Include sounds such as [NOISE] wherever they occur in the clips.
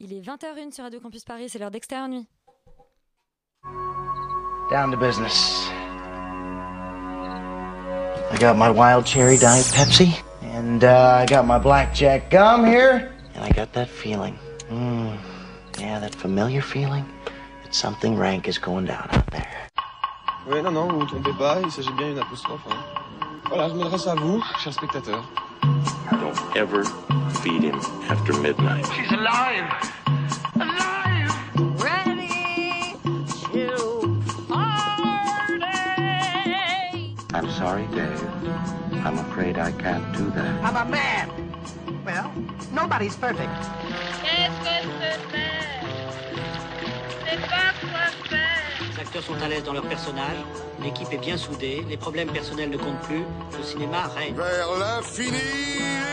Il est 20h01 sur Radio Campus Paris, c'est l'heure d'extérieur nuit. Down to business. I got my wild cherry diet Pepsi, and uh, I got my blackjack gum here, and I got that feeling. Mm, yeah, that familiar feeling that something rank is going down out there. Oui, non, non, vous vous trompez pas, il s'agit bien d'une apostrophe. hein. Voilà, je m'adresse à vous, chers spectateurs. Don't ever feed him after midnight. She's alive! Alive! Ready to party. I'm sorry, Dave. I'm afraid I can't do that. I'm a man! Well, nobody's perfect. Qu'est-ce que c'est faire C'est pas quoi faire. Les acteurs sont à l'aise dans leur personnage, l'équipe est bien soudée, les problèmes personnels ne comptent plus, le cinéma règne. Vers l'infini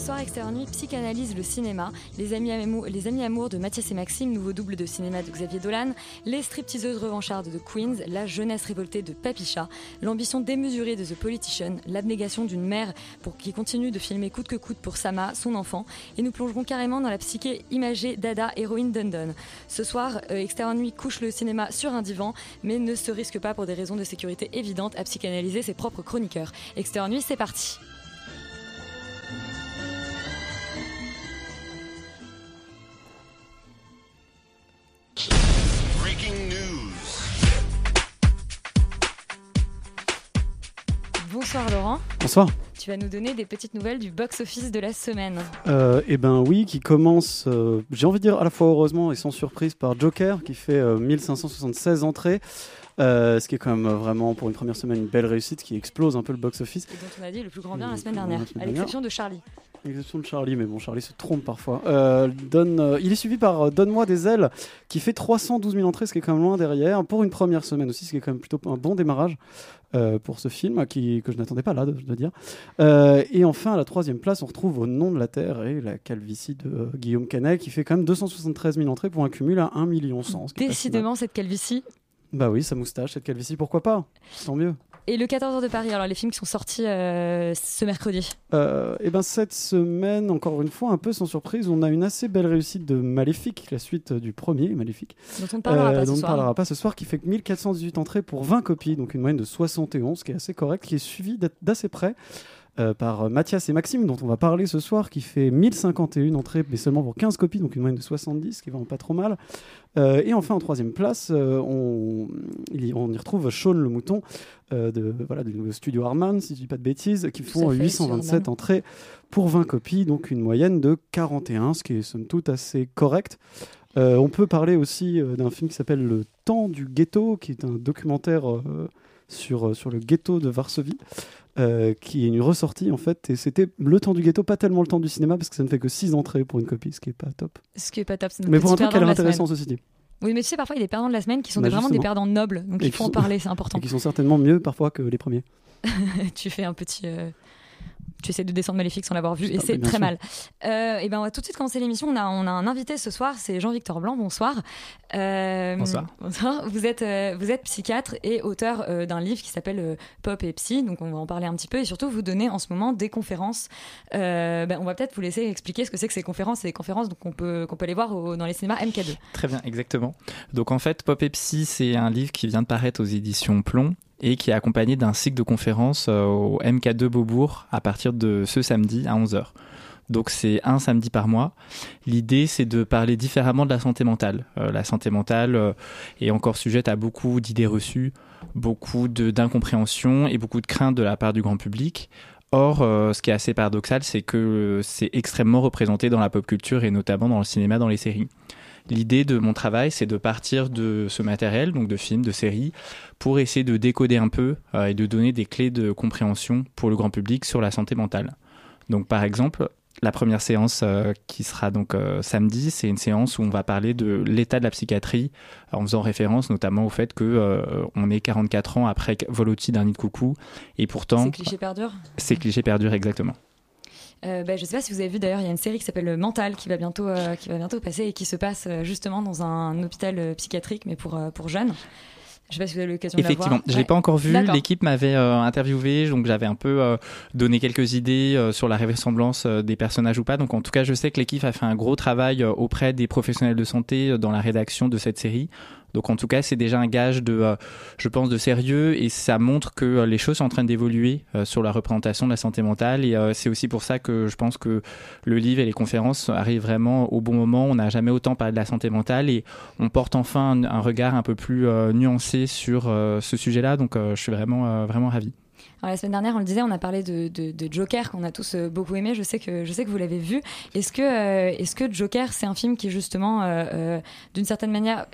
soir, Extérieur Nuit psychanalyse le cinéma, les amis, amours de Mathias et Maxime, nouveau double de cinéma de Xavier Dolan, les stripteaseuses revanchardes de Queens, la jeunesse révoltée de Papicha, l'ambition démesurée de The Politician, l'abnégation d'une mère pour qui continue de filmer coûte que coûte pour Sama, son enfant, et nous plongerons carrément dans la psyché imagée d'Ada, héroïne Dundon. Ce soir, euh, Extérieur Nuit couche le cinéma sur un divan, mais ne se risque pas pour des raisons de sécurité évidentes à psychanalyser ses propres chroniqueurs. Extérieur Nuit, c'est parti. Breaking news. Bonsoir Laurent. Bonsoir. Tu vas nous donner des petites nouvelles du box-office de la semaine. Euh, eh ben oui, qui commence, euh, j'ai envie de dire à la fois heureusement et sans surprise par Joker, qui fait euh, 1576 entrées, euh, ce qui est quand même vraiment pour une première semaine une belle réussite, qui explose un peu le box-office. Et dont on a dit le plus grand bien la semaine dernière, à l'exception de Charlie. Exception de Charlie, mais bon, Charlie se trompe parfois. Euh, donne, euh, il est suivi par euh, Donne-moi des ailes, qui fait 312 000 entrées, ce qui est quand même loin derrière, pour une première semaine aussi, ce qui est quand même plutôt un bon démarrage pour ce film, qui, que je n'attendais pas là, je dois dire. Et enfin, à la troisième place, on retrouve Au nom de la Terre et la calvitie de Guillaume Canet, qui fait quand même 273 000 entrées pour un cumul à 1 million 100. ce. Décidément, cette calvitie? Bah oui, sa moustache, cette calvitie, pourquoi pas? Tant mieux. Et le 14 heures de Paris, alors les films qui sont sortis euh, ce mercredi. Euh, et ben cette semaine, encore une fois, un peu sans surprise, on a une assez belle réussite de Maléfique, la suite du premier Maléfique, Dont on ne parlera euh, pas dont ce on ne soir. parlera pas ce soir, qui fait 1418 entrées pour 20 copies, donc une moyenne de 71, qui est assez correct, qui est suivi d'être- d'assez près euh, par euh, Mathias et Maxime, dont on va parler ce soir, qui fait 1051 entrées, mais seulement pour 15 copies, donc une moyenne de 70, ce qui est vraiment pas trop mal. Euh, et enfin, en troisième place, euh, on, y- on y retrouve Sean le Mouton, de, voilà, du studio Harman, si je dis pas de bêtises, qui font à fait, 827 sur entrées pour 20 copies, donc une moyenne de 41, ce qui est somme toute assez correct. On peut parler aussi d'un film qui s'appelle Le Temps du ghetto, qui est un documentaire sur, sur le ghetto de Varsovie, euh, qui est une ressortie en fait. Et c'était Le Temps du ghetto, pas tellement le temps du cinéma, parce que ça ne fait que 6 entrées pour une copie, ce qui est pas top. Ce qui est pas top. c'est notre Mais pour un truc qui a perdant l'air de la intéressant, semaine. ceci dit. Oui, mais tu sais, parfois, il y a des perdants de la semaine qui sont Bah, des- vraiment des perdants nobles. Donc Et il faut en parler, c'est important. Et qui sont certainement mieux parfois que les premiers. [LAUGHS] tu fais un petit. euh, Tu essaies de descendre Maléfique sans l'avoir vu et c'est très sûr. mal. Euh, et ben on va tout de suite commencer l'émission. On a, on a un invité ce soir, c'est Jean-Victor Blanc. Bonsoir. Euh, Bonsoir. bonsoir. Vous êtes, euh, vous êtes psychiatre et auteur euh, d'un livre qui s'appelle euh, Pop et Psy. Donc on va en parler un petit peu et surtout vous donnez en ce moment des conférences. Euh, ben, on va peut-être vous laisser expliquer ce que c'est que ces conférences. C'est des conférences donc on peut qu'on peut aller voir au- dans les cinémas MK2. Très bien, exactement. Donc en fait, Pop et Psy, c'est un livre qui vient de paraître aux éditions Plomb et qui est accompagné d'un cycle de conférences euh, au MK2 Beaubourg à partir de ce samedi à 11h. Donc c'est un samedi par mois. L'idée, c'est de parler différemment de la santé mentale. Euh, la santé mentale euh, est encore sujette à beaucoup d'idées reçues, beaucoup d'incompréhension et beaucoup de craintes de la part du grand public. Or, ce qui est assez paradoxal, c'est que c'est extrêmement représenté dans la pop culture et notamment dans le cinéma, dans les séries. L'idée de mon travail, c'est de partir de ce matériel, donc de films, de séries, pour essayer de décoder un peu euh, et de donner des clés de compréhension pour le grand public sur la santé mentale. Donc, par exemple, la première séance euh, qui sera donc euh, samedi, c'est une séance où on va parler de l'état de la psychiatrie, en faisant référence notamment au fait que euh, on est 44 ans après Volotti d'un nid de coucou, et pourtant C'est cliché perdure? ces clichés perdurent exactement. Euh, bah, je sais pas si vous avez vu d'ailleurs, il y a une série qui s'appelle Le Mental qui va bientôt, euh, qui va bientôt passer et qui se passe euh, justement dans un hôpital psychiatrique, mais pour, pour jeunes. Je sais pas si vous avez l'occasion de la voir. Effectivement, je l'ai Ouais. pas encore vu. L'équipe m'avait euh, interviewé, donc j'avais un peu euh, donné quelques idées euh, sur la ressemblance des personnages ou pas. Donc en tout cas, je sais que l'équipe a fait un gros travail auprès des professionnels de santé dans la rédaction de cette série. Donc en tout cas, c'est déjà un gage de, euh, je pense, de sérieux et ça montre que euh, les choses sont en train d'évoluer euh, sur la représentation de la santé mentale. Et c'est aussi pour ça que je pense que le livre et les conférences arrivent vraiment au bon moment. On n'a jamais autant parlé de la santé mentale et on porte enfin un, regard un peu plus nuancé sur ce sujet-là. Donc je suis vraiment, vraiment ravi. Alors, la semaine dernière, on le disait, on a parlé de, de- de Joker qu'on a tous euh, beaucoup aimé. Je sais que je sais que vous l'avez vu. Est-ce que euh, est-ce que Joker, c'est un film qui justement, euh, d'une certaine manière,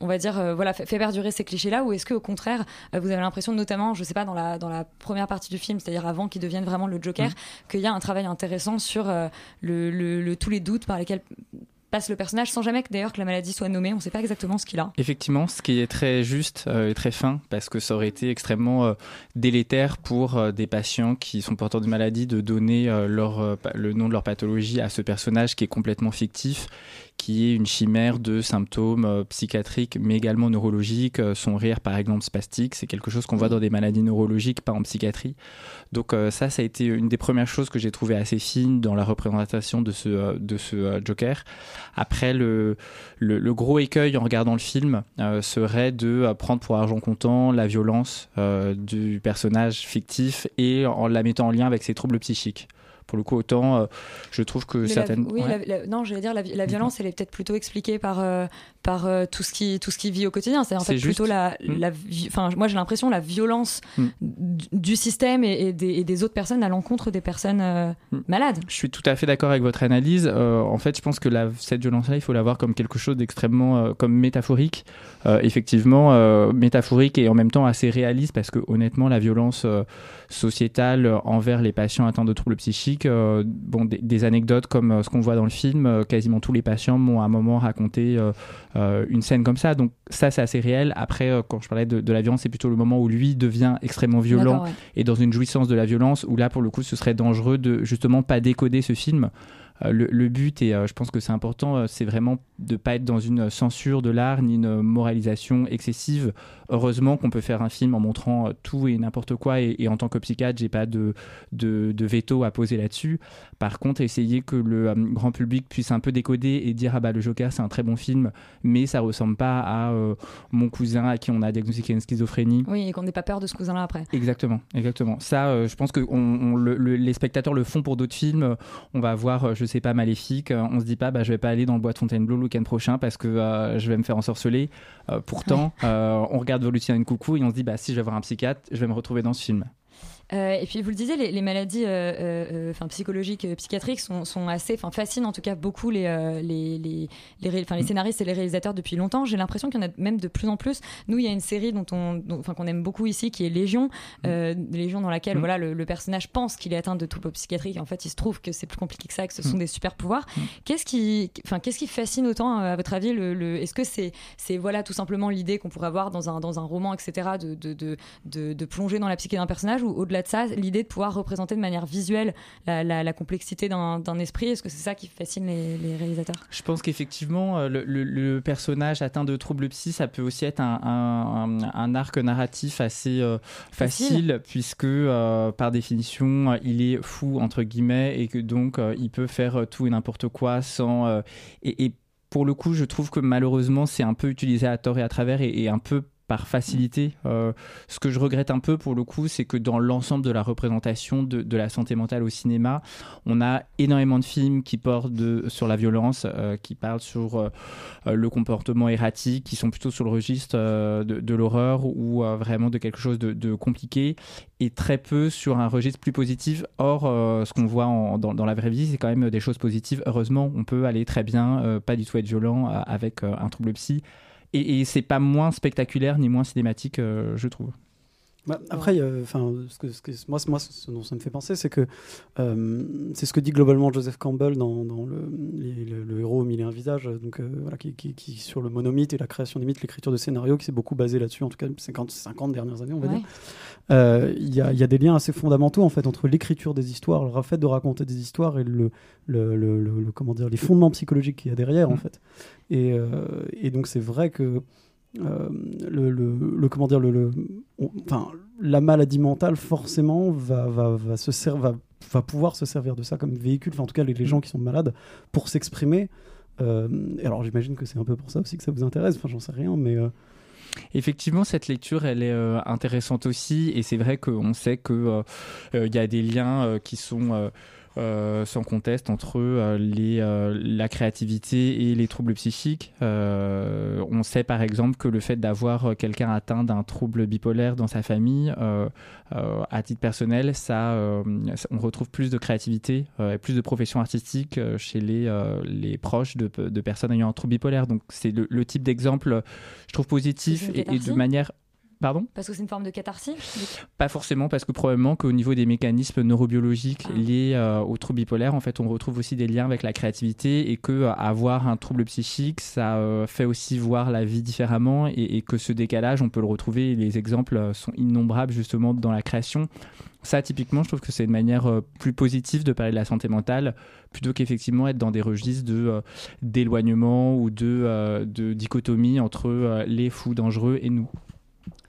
on va dire, euh, voilà, fait, fait perdurer ces clichés-là, ou est-ce que au contraire, euh, vous avez l'impression, notamment, je sais pas, dans la dans la première partie du film, c'est-à-dire avant qu'il devienne vraiment le Joker, qu'il y a un travail intéressant sur euh, le, le- le- tous les doutes par lesquels passe le personnage, sans jamais que d'ailleurs que la maladie soit nommée. On ne sait pas exactement ce qu'il a. Effectivement, ce qui est très juste euh, et très fin, parce que ça aurait été extrêmement euh, délétère pour euh, des patients qui sont porteurs de maladie de donner le nom de leur pathologie à ce personnage qui est complètement fictif, qui est une chimère de symptômes euh, psychiatriques, mais également neurologiques. Euh, son rire, par exemple, spastique, c'est quelque chose qu'on voit dans des maladies neurologiques, pas en psychiatrie. Donc euh, ça, ça a été une des premières choses que j'ai trouvé assez fine dans la représentation de ce, de ce Joker. Après, le, le, le gros écueil en regardant le film euh, serait de prendre pour argent comptant la violence euh, du personnage fictif et en la mettant en lien avec ses troubles psychiques. Pour le coup, autant euh, je trouve que Mais la- certaines. oui, ouais. la- la- non, j'allais dire la, vi- la violence, elle est peut-être plutôt expliquée par euh, par euh, tout ce qui tout ce qui vit au quotidien. C'est en fait plutôt juste. la, Mm. la enfin moi j'ai l'impression la violence Mm. du, système et, et des, et des autres personnes à l'encontre des personnes Mm. malades. Je suis tout à fait d'accord avec votre analyse. En fait, je pense que cette violence-là, il faut la voir comme quelque chose d'extrêmement comme métaphorique. Effectivement, métaphorique et en même temps assez réaliste parce que honnêtement, la violence sociétale envers les patients atteints de troubles psychiques, euh, bon, des, des anecdotes comme euh, ce qu'on voit dans le film, euh, quasiment tous les patients m'ont à un moment raconté une scène comme ça. Donc ça, c'est assez réel. Après, quand je parlais de, de la violence, c'est plutôt le moment où lui devient extrêmement violent ouais. et dans une jouissance de la violence où là pour le coup ce serait dangereux de justement pas décoder ce film. Le, le but et je pense que c'est important, c'est vraiment de pas être dans une censure de l'art ni une moralisation excessive. Heureusement qu'on peut faire un film en montrant euh, tout et n'importe quoi et, et en tant que psychiatre j'ai pas de, de, de veto à poser là-dessus. Par contre essayer que le euh, grand public puisse un peu décoder et dire ah bah le Joker c'est un très bon film mais ça ressemble pas à euh, mon cousin à qui on a diagnostiqué une schizophrénie. Oui, et qu'on n'ait pas peur de ce cousin-là après. Exactement, exactement. Ça, euh, je pense que on, on le- le- les spectateurs le font pour d'autres films. On va voir, je sais pas, Maléfique. On se dit pas, bah, je vais pas aller dans le bois de Fontainebleau le week-end prochain parce que euh, je vais me faire ensorceler. Euh, pourtant, euh, on regarde Volution Coucou et on se dit, bah, si je vais voir un psychiatre, je vais me retrouver dans ce film. Euh, et puis vous le disiez, les, les maladies euh, euh, enfin, psychologiques, psychiatriques sont, sont assez, enfin fascinent en tout cas beaucoup les, les, les, les, les scénaristes et les réalisateurs depuis longtemps. J'ai l'impression qu'il y en a même de plus en plus. Nous, il y a une série dont on, enfin qu'on aime beaucoup ici, qui est Légion, euh, Légion dans laquelle Mm. voilà le, le personnage pense qu'il est atteint de troubles psychiatriques. Et en fait, il se trouve que c'est plus compliqué que ça, que ce sont Mm. des super pouvoirs. Qu'est-ce qui, enfin qu'est-ce qui fascine autant à votre avis le, le- Est-ce que c'est, c'est voilà tout simplement l'idée qu'on pourrait avoir dans un dans un roman, etc. de, de, de, de plonger dans la psyché d'un personnage ou au-delà de ça, l'idée de pouvoir représenter de manière visuelle la, la, la complexité d'un esprit Est-ce que c'est ça qui fascine les, les réalisateurs? Je pense qu'effectivement, euh, le, le- le personnage atteint de troubles psy, ça peut aussi être un, un- un- un arc narratif assez euh, facile, Facile. puisque euh, par définition, il est fou, entre guillemets, et que donc euh, il peut faire tout et n'importe quoi sans... et, et pour le coup, je trouve que malheureusement, c'est un peu utilisé à tort et à travers, et, et un peu par facilité. Euh, ce que je regrette un peu pour le coup, c'est que dans l'ensemble de la représentation de, la santé mentale au cinéma, on a énormément de films qui portent sur la violence, euh, qui parlent sur euh, le comportement erratique, qui sont plutôt sur le registre de, l'horreur ou vraiment de quelque chose de, compliqué, et très peu sur un registre plus positif. Or, ce qu'on voit dans, dans la vraie vie, c'est quand même des choses positives. Heureusement, on peut aller très bien, pas du tout être violent avec un trouble psy. Et, c'est pas moins spectaculaire ni moins cinématique, euh, je trouve. Bah, après, a- enfin, ce que, ce que- moi, moi, ce dont ça me fait penser, c'est que euh, c'est ce que dit globalement Joseph Campbell dans, dans le, les- le, le héros au mille et un visages, donc euh, voilà, qui, qui, qui- sur le monomythe et la création des mythes, l'écriture de scénarios, qui s'est beaucoup basé là-dessus, en tout cas 50, 50 dernières années, on va Ouais. dire. Euh, Il y, a, il y a des liens assez fondamentaux en fait entre l'écriture des histoires, le fait de raconter des histoires et le, comment dire, les fondements psychologiques qu'il y a derrière en Mm. fait. Et, euh, et donc c'est vrai que euh, le, le- comment dire le, enfin la maladie mentale forcément va, va, va se va, va pouvoir se servir de ça comme véhicule enfin en tout cas les, gens qui sont malades pour s'exprimer. Euh, alors j'imagine que c'est un peu pour ça aussi que ça vous intéresse enfin j'en sais rien mais euh, Effectivement, cette lecture, elle est euh, intéressante aussi, et c'est vrai qu'on sait euh, euh, il y a des liens euh, qui sont euh, euh, sans conteste entre euh, les, euh, la créativité et les troubles psychiques. Euh, on sait par exemple que le fait d'avoir euh, quelqu'un atteint d'un trouble bipolaire dans sa famille, euh, euh, à titre personnel, ça, euh, on retrouve plus de créativité euh, et plus de profession artistique euh, chez les, euh, les proches de, de personnes ayant un trouble bipolaire. Donc c'est le, le type d'exemple, je trouve positif et, et de manière. Pardon? Parce que c'est une forme de catharsis Pas forcément, parce que probablement qu'au niveau des mécanismes neurobiologiques liés euh, au trouble bipolaire, en fait, on retrouve aussi des liens avec la créativité et que euh, avoir un trouble psychique, ça euh, fait aussi voir la vie différemment et, et que ce décalage, on peut le retrouver. et Les exemples sont innombrables justement dans la création. Ça, typiquement, je trouve que c'est une manière plus positive de parler de la santé mentale plutôt qu'effectivement être dans des registres de d'éloignement ou de, de dichotomie entre les fous dangereux et nous.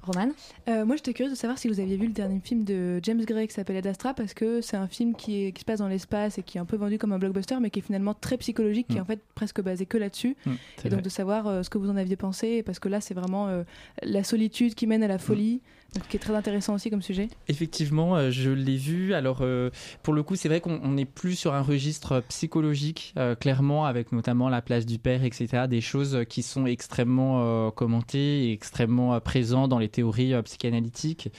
Roman Euh, moi, j'étais curieuse de savoir si vous aviez vu le dernier film de James Gray qui s'appelle Ad Astra parce que c'est un film qui, est- qui se passe dans l'espace et qui est un peu vendu comme un blockbuster, mais qui est finalement très psychologique, qui est Mm. en fait presque basé que là-dessus. Mm, et donc vrai. de savoir euh, ce que vous en aviez pensé, parce que là, c'est vraiment euh, la solitude qui mène à la folie, donc, qui est très intéressant aussi comme sujet. Effectivement, euh, je l'ai vu. Alors, euh, pour le coup, c'est vrai qu'on on n'est plus sur un registre psychologique, euh, clairement, avec notamment la place du père, etc. Des choses qui sont extrêmement commentées et extrêmement présentes dans les théories psychanalytiques.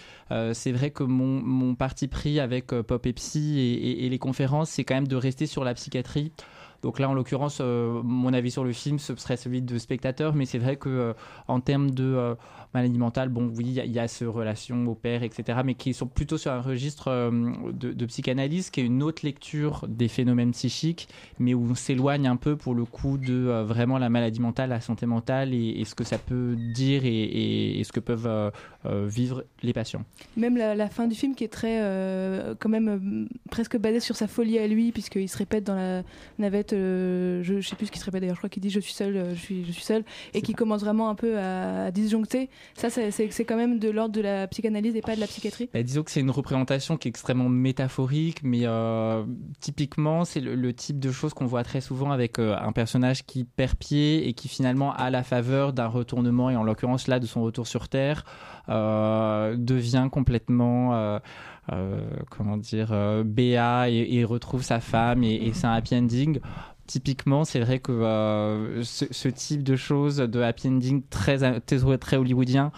C'est vrai que mon, parti pris avec Pop et Psy et les conférences, c'est quand même de rester sur la psychiatrie. Donc là, en l'occurrence, euh, mon avis sur le film, ce serait celui de spectateur, mais c'est vrai que euh, en termes de euh, maladie mentale, bon, oui, il y a- ce relation au père, etc., mais qui sont plutôt sur un registre de, psychanalyse, qui est une autre lecture des phénomènes psychiques, mais où on s'éloigne un peu pour le coup de vraiment la maladie mentale, la santé mentale et, ce que ça peut dire et, ce que peuvent vivre les patients. Même la, la fin du film qui est très, quand même, presque basée sur sa folie à lui, puisqu'il se répète dans la navette, euh, je, je sais plus ce qu'il se répète d'ailleurs, je crois qu'il dit je suis seul, euh, je suis, je suis seul, et qui commence vraiment un peu à, à disjoncter. Ça, c'est quand même de l'ordre de la psychanalyse et pas de la psychiatrie. Bah, disons que c'est une représentation qui est extrêmement métaphorique, mais euh, typiquement, c'est le, le type de choses qu'on voit très souvent avec euh, un personnage qui perd pied et qui finalement, à la faveur d'un retournement, et en l'occurrence là de son retour sur Terre, devient complètement, euh, euh, comment dire, euh, béat et, et retrouve sa femme et, et c'est un happy ending. Typiquement, c'est vrai que euh, ce, ce type de choses, de happy ending très, très, très hollywoodien,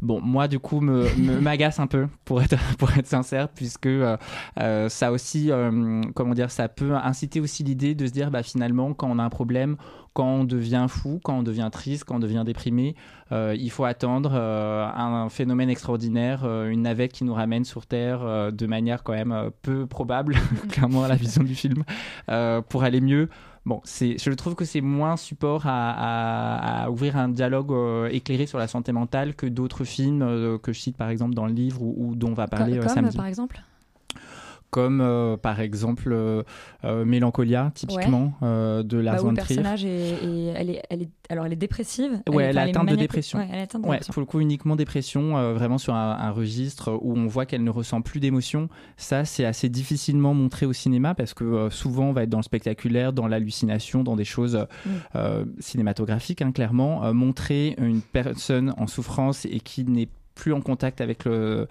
Bon, moi, du coup, me, me- [LAUGHS] m'agace un peu, pour être, [LAUGHS] pour être sincère, puisque euh, euh, ça aussi, euh, comment dire, ça peut inciter aussi l'idée de se dire, bah, finalement, quand on a un problème, quand on devient fou, quand on devient triste, quand on devient déprimé, euh, il faut attendre euh, un phénomène extraordinaire, euh, une navette qui nous ramène sur Terre de manière quand même peu probable, [LAUGHS] clairement à la vision du film, pour aller mieux. Bon, je trouve que c'est moins support à, à- à ouvrir un dialogue euh, éclairé sur la santé mentale que d'autres films euh, que je cite par exemple dans le livre ou, ou dont on va parler Comme, euh, comme, samedi. par exemple? Comme euh, par exemple euh, euh, Mélancolia, typiquement, euh, de Lars Bah, le personnage est, est- elle est, elle est, alors elle est dépressive. Ouais, elle, a est atteinte de dépression. Ouais, elle est atteinte de Ouais, dépression. pour le coup, uniquement dépression, vraiment sur un, un registre où on voit qu'elle ne ressent plus d'émotion. Ça, c'est assez difficilement montré au cinéma parce que souvent, on va être dans le spectaculaire, dans l'hallucination, dans des choses Mm. cinématographiques, hein, clairement. Montrer une personne en souffrance et qui n'est plus en contact avec le,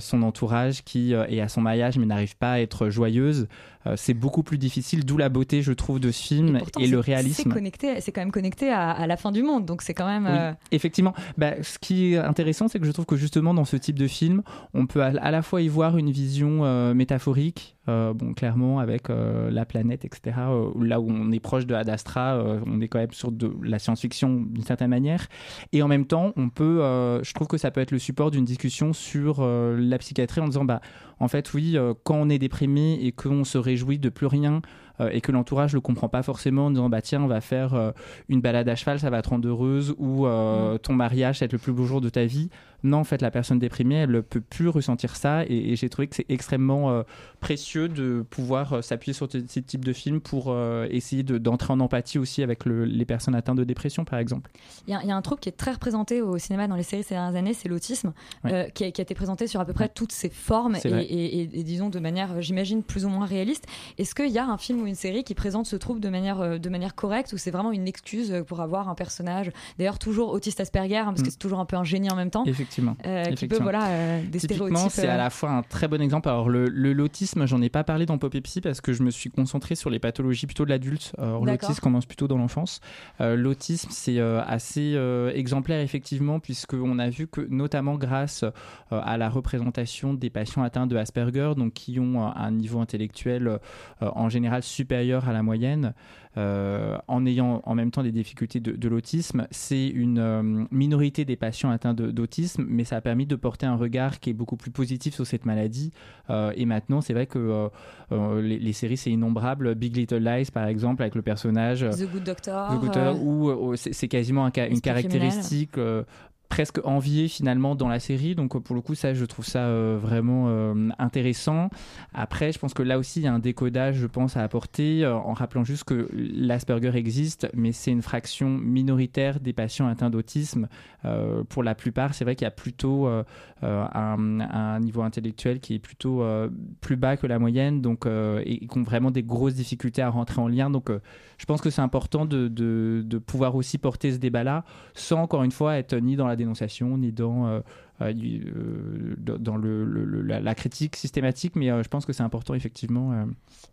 son entourage, qui euh, est à son maillage mais n'arrive pas à être joyeuse, euh, c'est beaucoup plus difficile. D'où la beauté, je trouve, de ce film et, Pourtant, le réalisme. C'est connecté, c'est quand même connecté à, à la fin du monde, donc c'est quand même. Oui, euh, effectivement. Bah, ce qui est intéressant, c'est que je trouve que justement dans ce type de film, on peut à, à la fois y voir une vision euh, métaphorique, euh, bon, clairement avec euh, la planète, etc. euh, là où on est proche de Ad Astra, euh, on est quand même sur de la science-fiction d'une certaine manière. Et en même temps, on peut, euh, je trouve que ça peut être le support d'une discussion sur euh, la psychiatrie en disant, bah, en fait, oui, euh, quand on est déprimé et qu'on se réjouit de plus rien euh, et que l'entourage le comprend pas forcément en disant, bah tiens, on va faire euh, une balade à cheval, ça va te rendre heureuse ou euh, ton mariage, ça va être le plus beau jour de ta vie. Non, en fait, la personne déprimée, elle ne peut plus ressentir ça. Et, et j'ai trouvé que c'est extrêmement euh, précieux de pouvoir euh, s'appuyer sur ce type de film pour euh, essayer de- d'entrer en empathie aussi avec le- les personnes atteintes de dépression, par exemple. Il y, a- il y a un troupe qui est très représenté au cinéma dans les séries ces dernières années, c'est l'autisme, Ouais. qui, a, qui a été présenté sur à peu près toutes ses formes et, disons de manière, j'imagine, plus ou moins réaliste. Est-ce qu'il y a un film ou une série qui présente ce troupe de manière, de manière correcte ou c'est vraiment une excuse pour avoir un personnage, d'ailleurs toujours autiste Asperger, hein, parce que Mm. c'est toujours un peu un génie en même temps, Effectivement. euh, qui peut, Effectivement. voilà, euh, des Typiquement, c'est à euh, la fois un très bon exemple. Alors, le, le- l'autisme, j'en ai pas parlé dans Pop Psy parce que je me suis concentré sur les pathologies plutôt de l'adulte. D'accord. l'autisme commence plutôt dans l'enfance. Euh, l'autisme, c'est euh, assez exemplaire, effectivement, puisqu'on a vu que, notamment grâce à la représentation des patients atteints de Asperger, donc qui ont un niveau intellectuel en général supérieur à la moyenne, en ayant en même temps des difficultés de, de l'autisme. C'est une euh, minorité des patients atteints d'autisme, mais ça a permis de porter un regard qui est beaucoup plus positif sur cette maladie. Euh, et maintenant, c'est vrai que euh, euh, les, les séries, c'est innombrable. Big Little Lies, par exemple, avec le personnage euh, The Good Doctor. The Good Doctor, euh, où euh, c'est quasiment un une caractéristique euh, presque enviée finalement dans la série. Donc euh, pour le coup, ça, je trouve ça euh, vraiment euh, intéressant. Après, je pense que là aussi, il y a un décodage, je pense, à apporter en rappelant juste que l'Asperger existe, mais c'est une fraction minoritaire des patients atteints d'autisme. Pour la plupart, c'est vrai qu'il y a plutôt euh, euh, un, un niveau intellectuel qui est plutôt euh, plus bas que la moyenne, donc euh, et, et qui ont vraiment des grosses difficultés à rentrer en lien. Donc, je pense que c'est important de, de, de pouvoir aussi porter ce débat-là, sans encore une fois être ni dans la dénonciation, ni dans euh, dans le, la, la critique systématique, mais euh, je pense que c'est important effectivement. euh.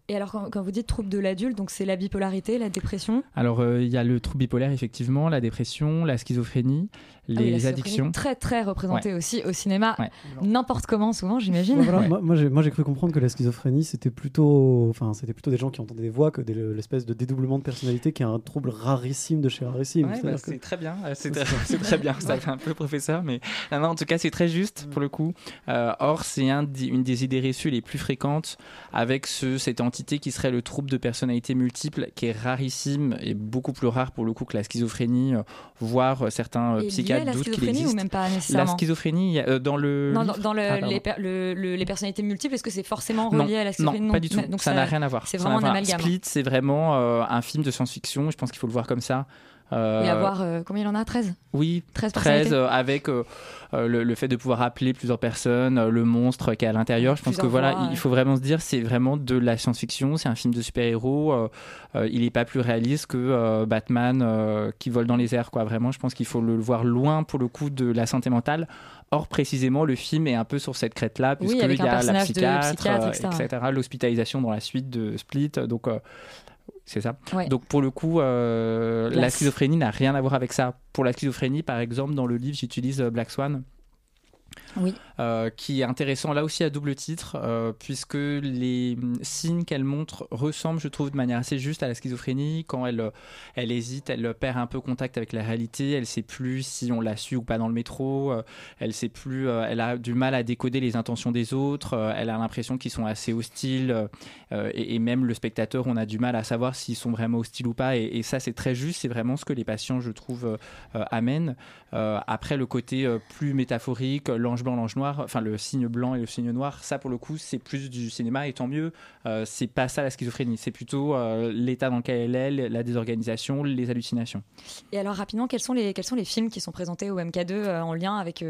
Et alors quand, quand vous dites trouble de l'adulte, donc c'est la bipolarité, la dépression, Alors, il y a le trouble bipolaire, effectivement, la dépression, la schizophrénie, Ah oui, les addictions. très très représentée aussi au cinéma, Ouais. n'importe comment souvent, j'imagine. Voilà, Ouais. Moi, moi, j'ai, cru comprendre que la schizophrénie, c'était plutôt, enfin, c'était plutôt des gens qui entendaient des voix que l'espèce de dédoublement de personnalité qui est un trouble rarissime de chez rarissime. Ouais, bah, que- c'est très bien, c'est très, bien, ça fait un peu professeur, mais non, non, en tout cas c'est très juste pour le coup. Euh, or c'est un, une des idées reçues les plus fréquentes avec ce, cette entité qui serait le trouble de personnalité multiple, qui est rarissime et beaucoup plus rare pour le coup que la schizophrénie, euh, voire euh, certains euh, La schizophrénie ou même pas La nécessairement schizophrénie, il y a, euh, dans le... Non, dans, livre dans le- Ah, les, per- le- le- les personnalités multiples, est-ce que c'est forcément Non, relié à la non, schizophrénie pas du tout. Donc ça n'a rien à voir. C'est vraiment un amalgame. Split, c'est vraiment euh, un film de science-fiction. Je pense qu'il faut le voir comme ça. Euh, Et avoir, euh, combien il en a? 13 Oui, 13 13 personnalités euh, avec euh, le, le fait de pouvoir appeler plusieurs personnes, le monstre qui est à l'intérieur. Je pense que voilà, il faut vraiment se dire, c'est vraiment de la science-fiction, c'est un film de super-héros. il n'est pas plus réaliste que Batman qui vole dans les airs, quoi. Vraiment, je pense qu'il faut le voir loin pour le coup de la santé mentale. Or, précisément, le film est un peu sur cette crête-là, Oui, puisqu'il avec y a la psychiatre, psychiatre, etc. L'hospitalisation dans la suite de Split. Donc, c'est ça. Ouais. Donc, pour le coup, euh, la schizophrénie n'a rien à voir avec ça. Pour la schizophrénie, par exemple, dans le livre, j'utilise euh, Black Swan. Euh, qui est intéressant là aussi à double titre, euh, puisque les hum, signes qu'elle montre ressemblent, je trouve, de manière assez juste à la schizophrénie. Quand elle, euh, elle hésite, elle perd un peu contact avec la réalité, elle sait plus si on l'a su ou pas dans le métro, euh, elle sait plus, elle a du mal à décoder les intentions des autres, elle a l'impression qu'ils sont assez hostiles, et, même le spectateur, on a du mal à savoir s'ils sont vraiment hostiles ou pas, et, et ça c'est très juste, c'est vraiment ce que les patients, je trouve, amènent. Après, le côté plus métaphorique, l'ange blanc, l'ange noir, enfin le signe blanc et le signe noir, ça pour le coup, c'est plus du cinéma et tant mieux. Euh, c'est pas ça la schizophrénie, c'est plutôt euh, l'état dans lequel elle est, la désorganisation, les hallucinations. Et alors rapidement, quels sont les, quels sont les films qui sont présentés au MK2 euh, en lien avec...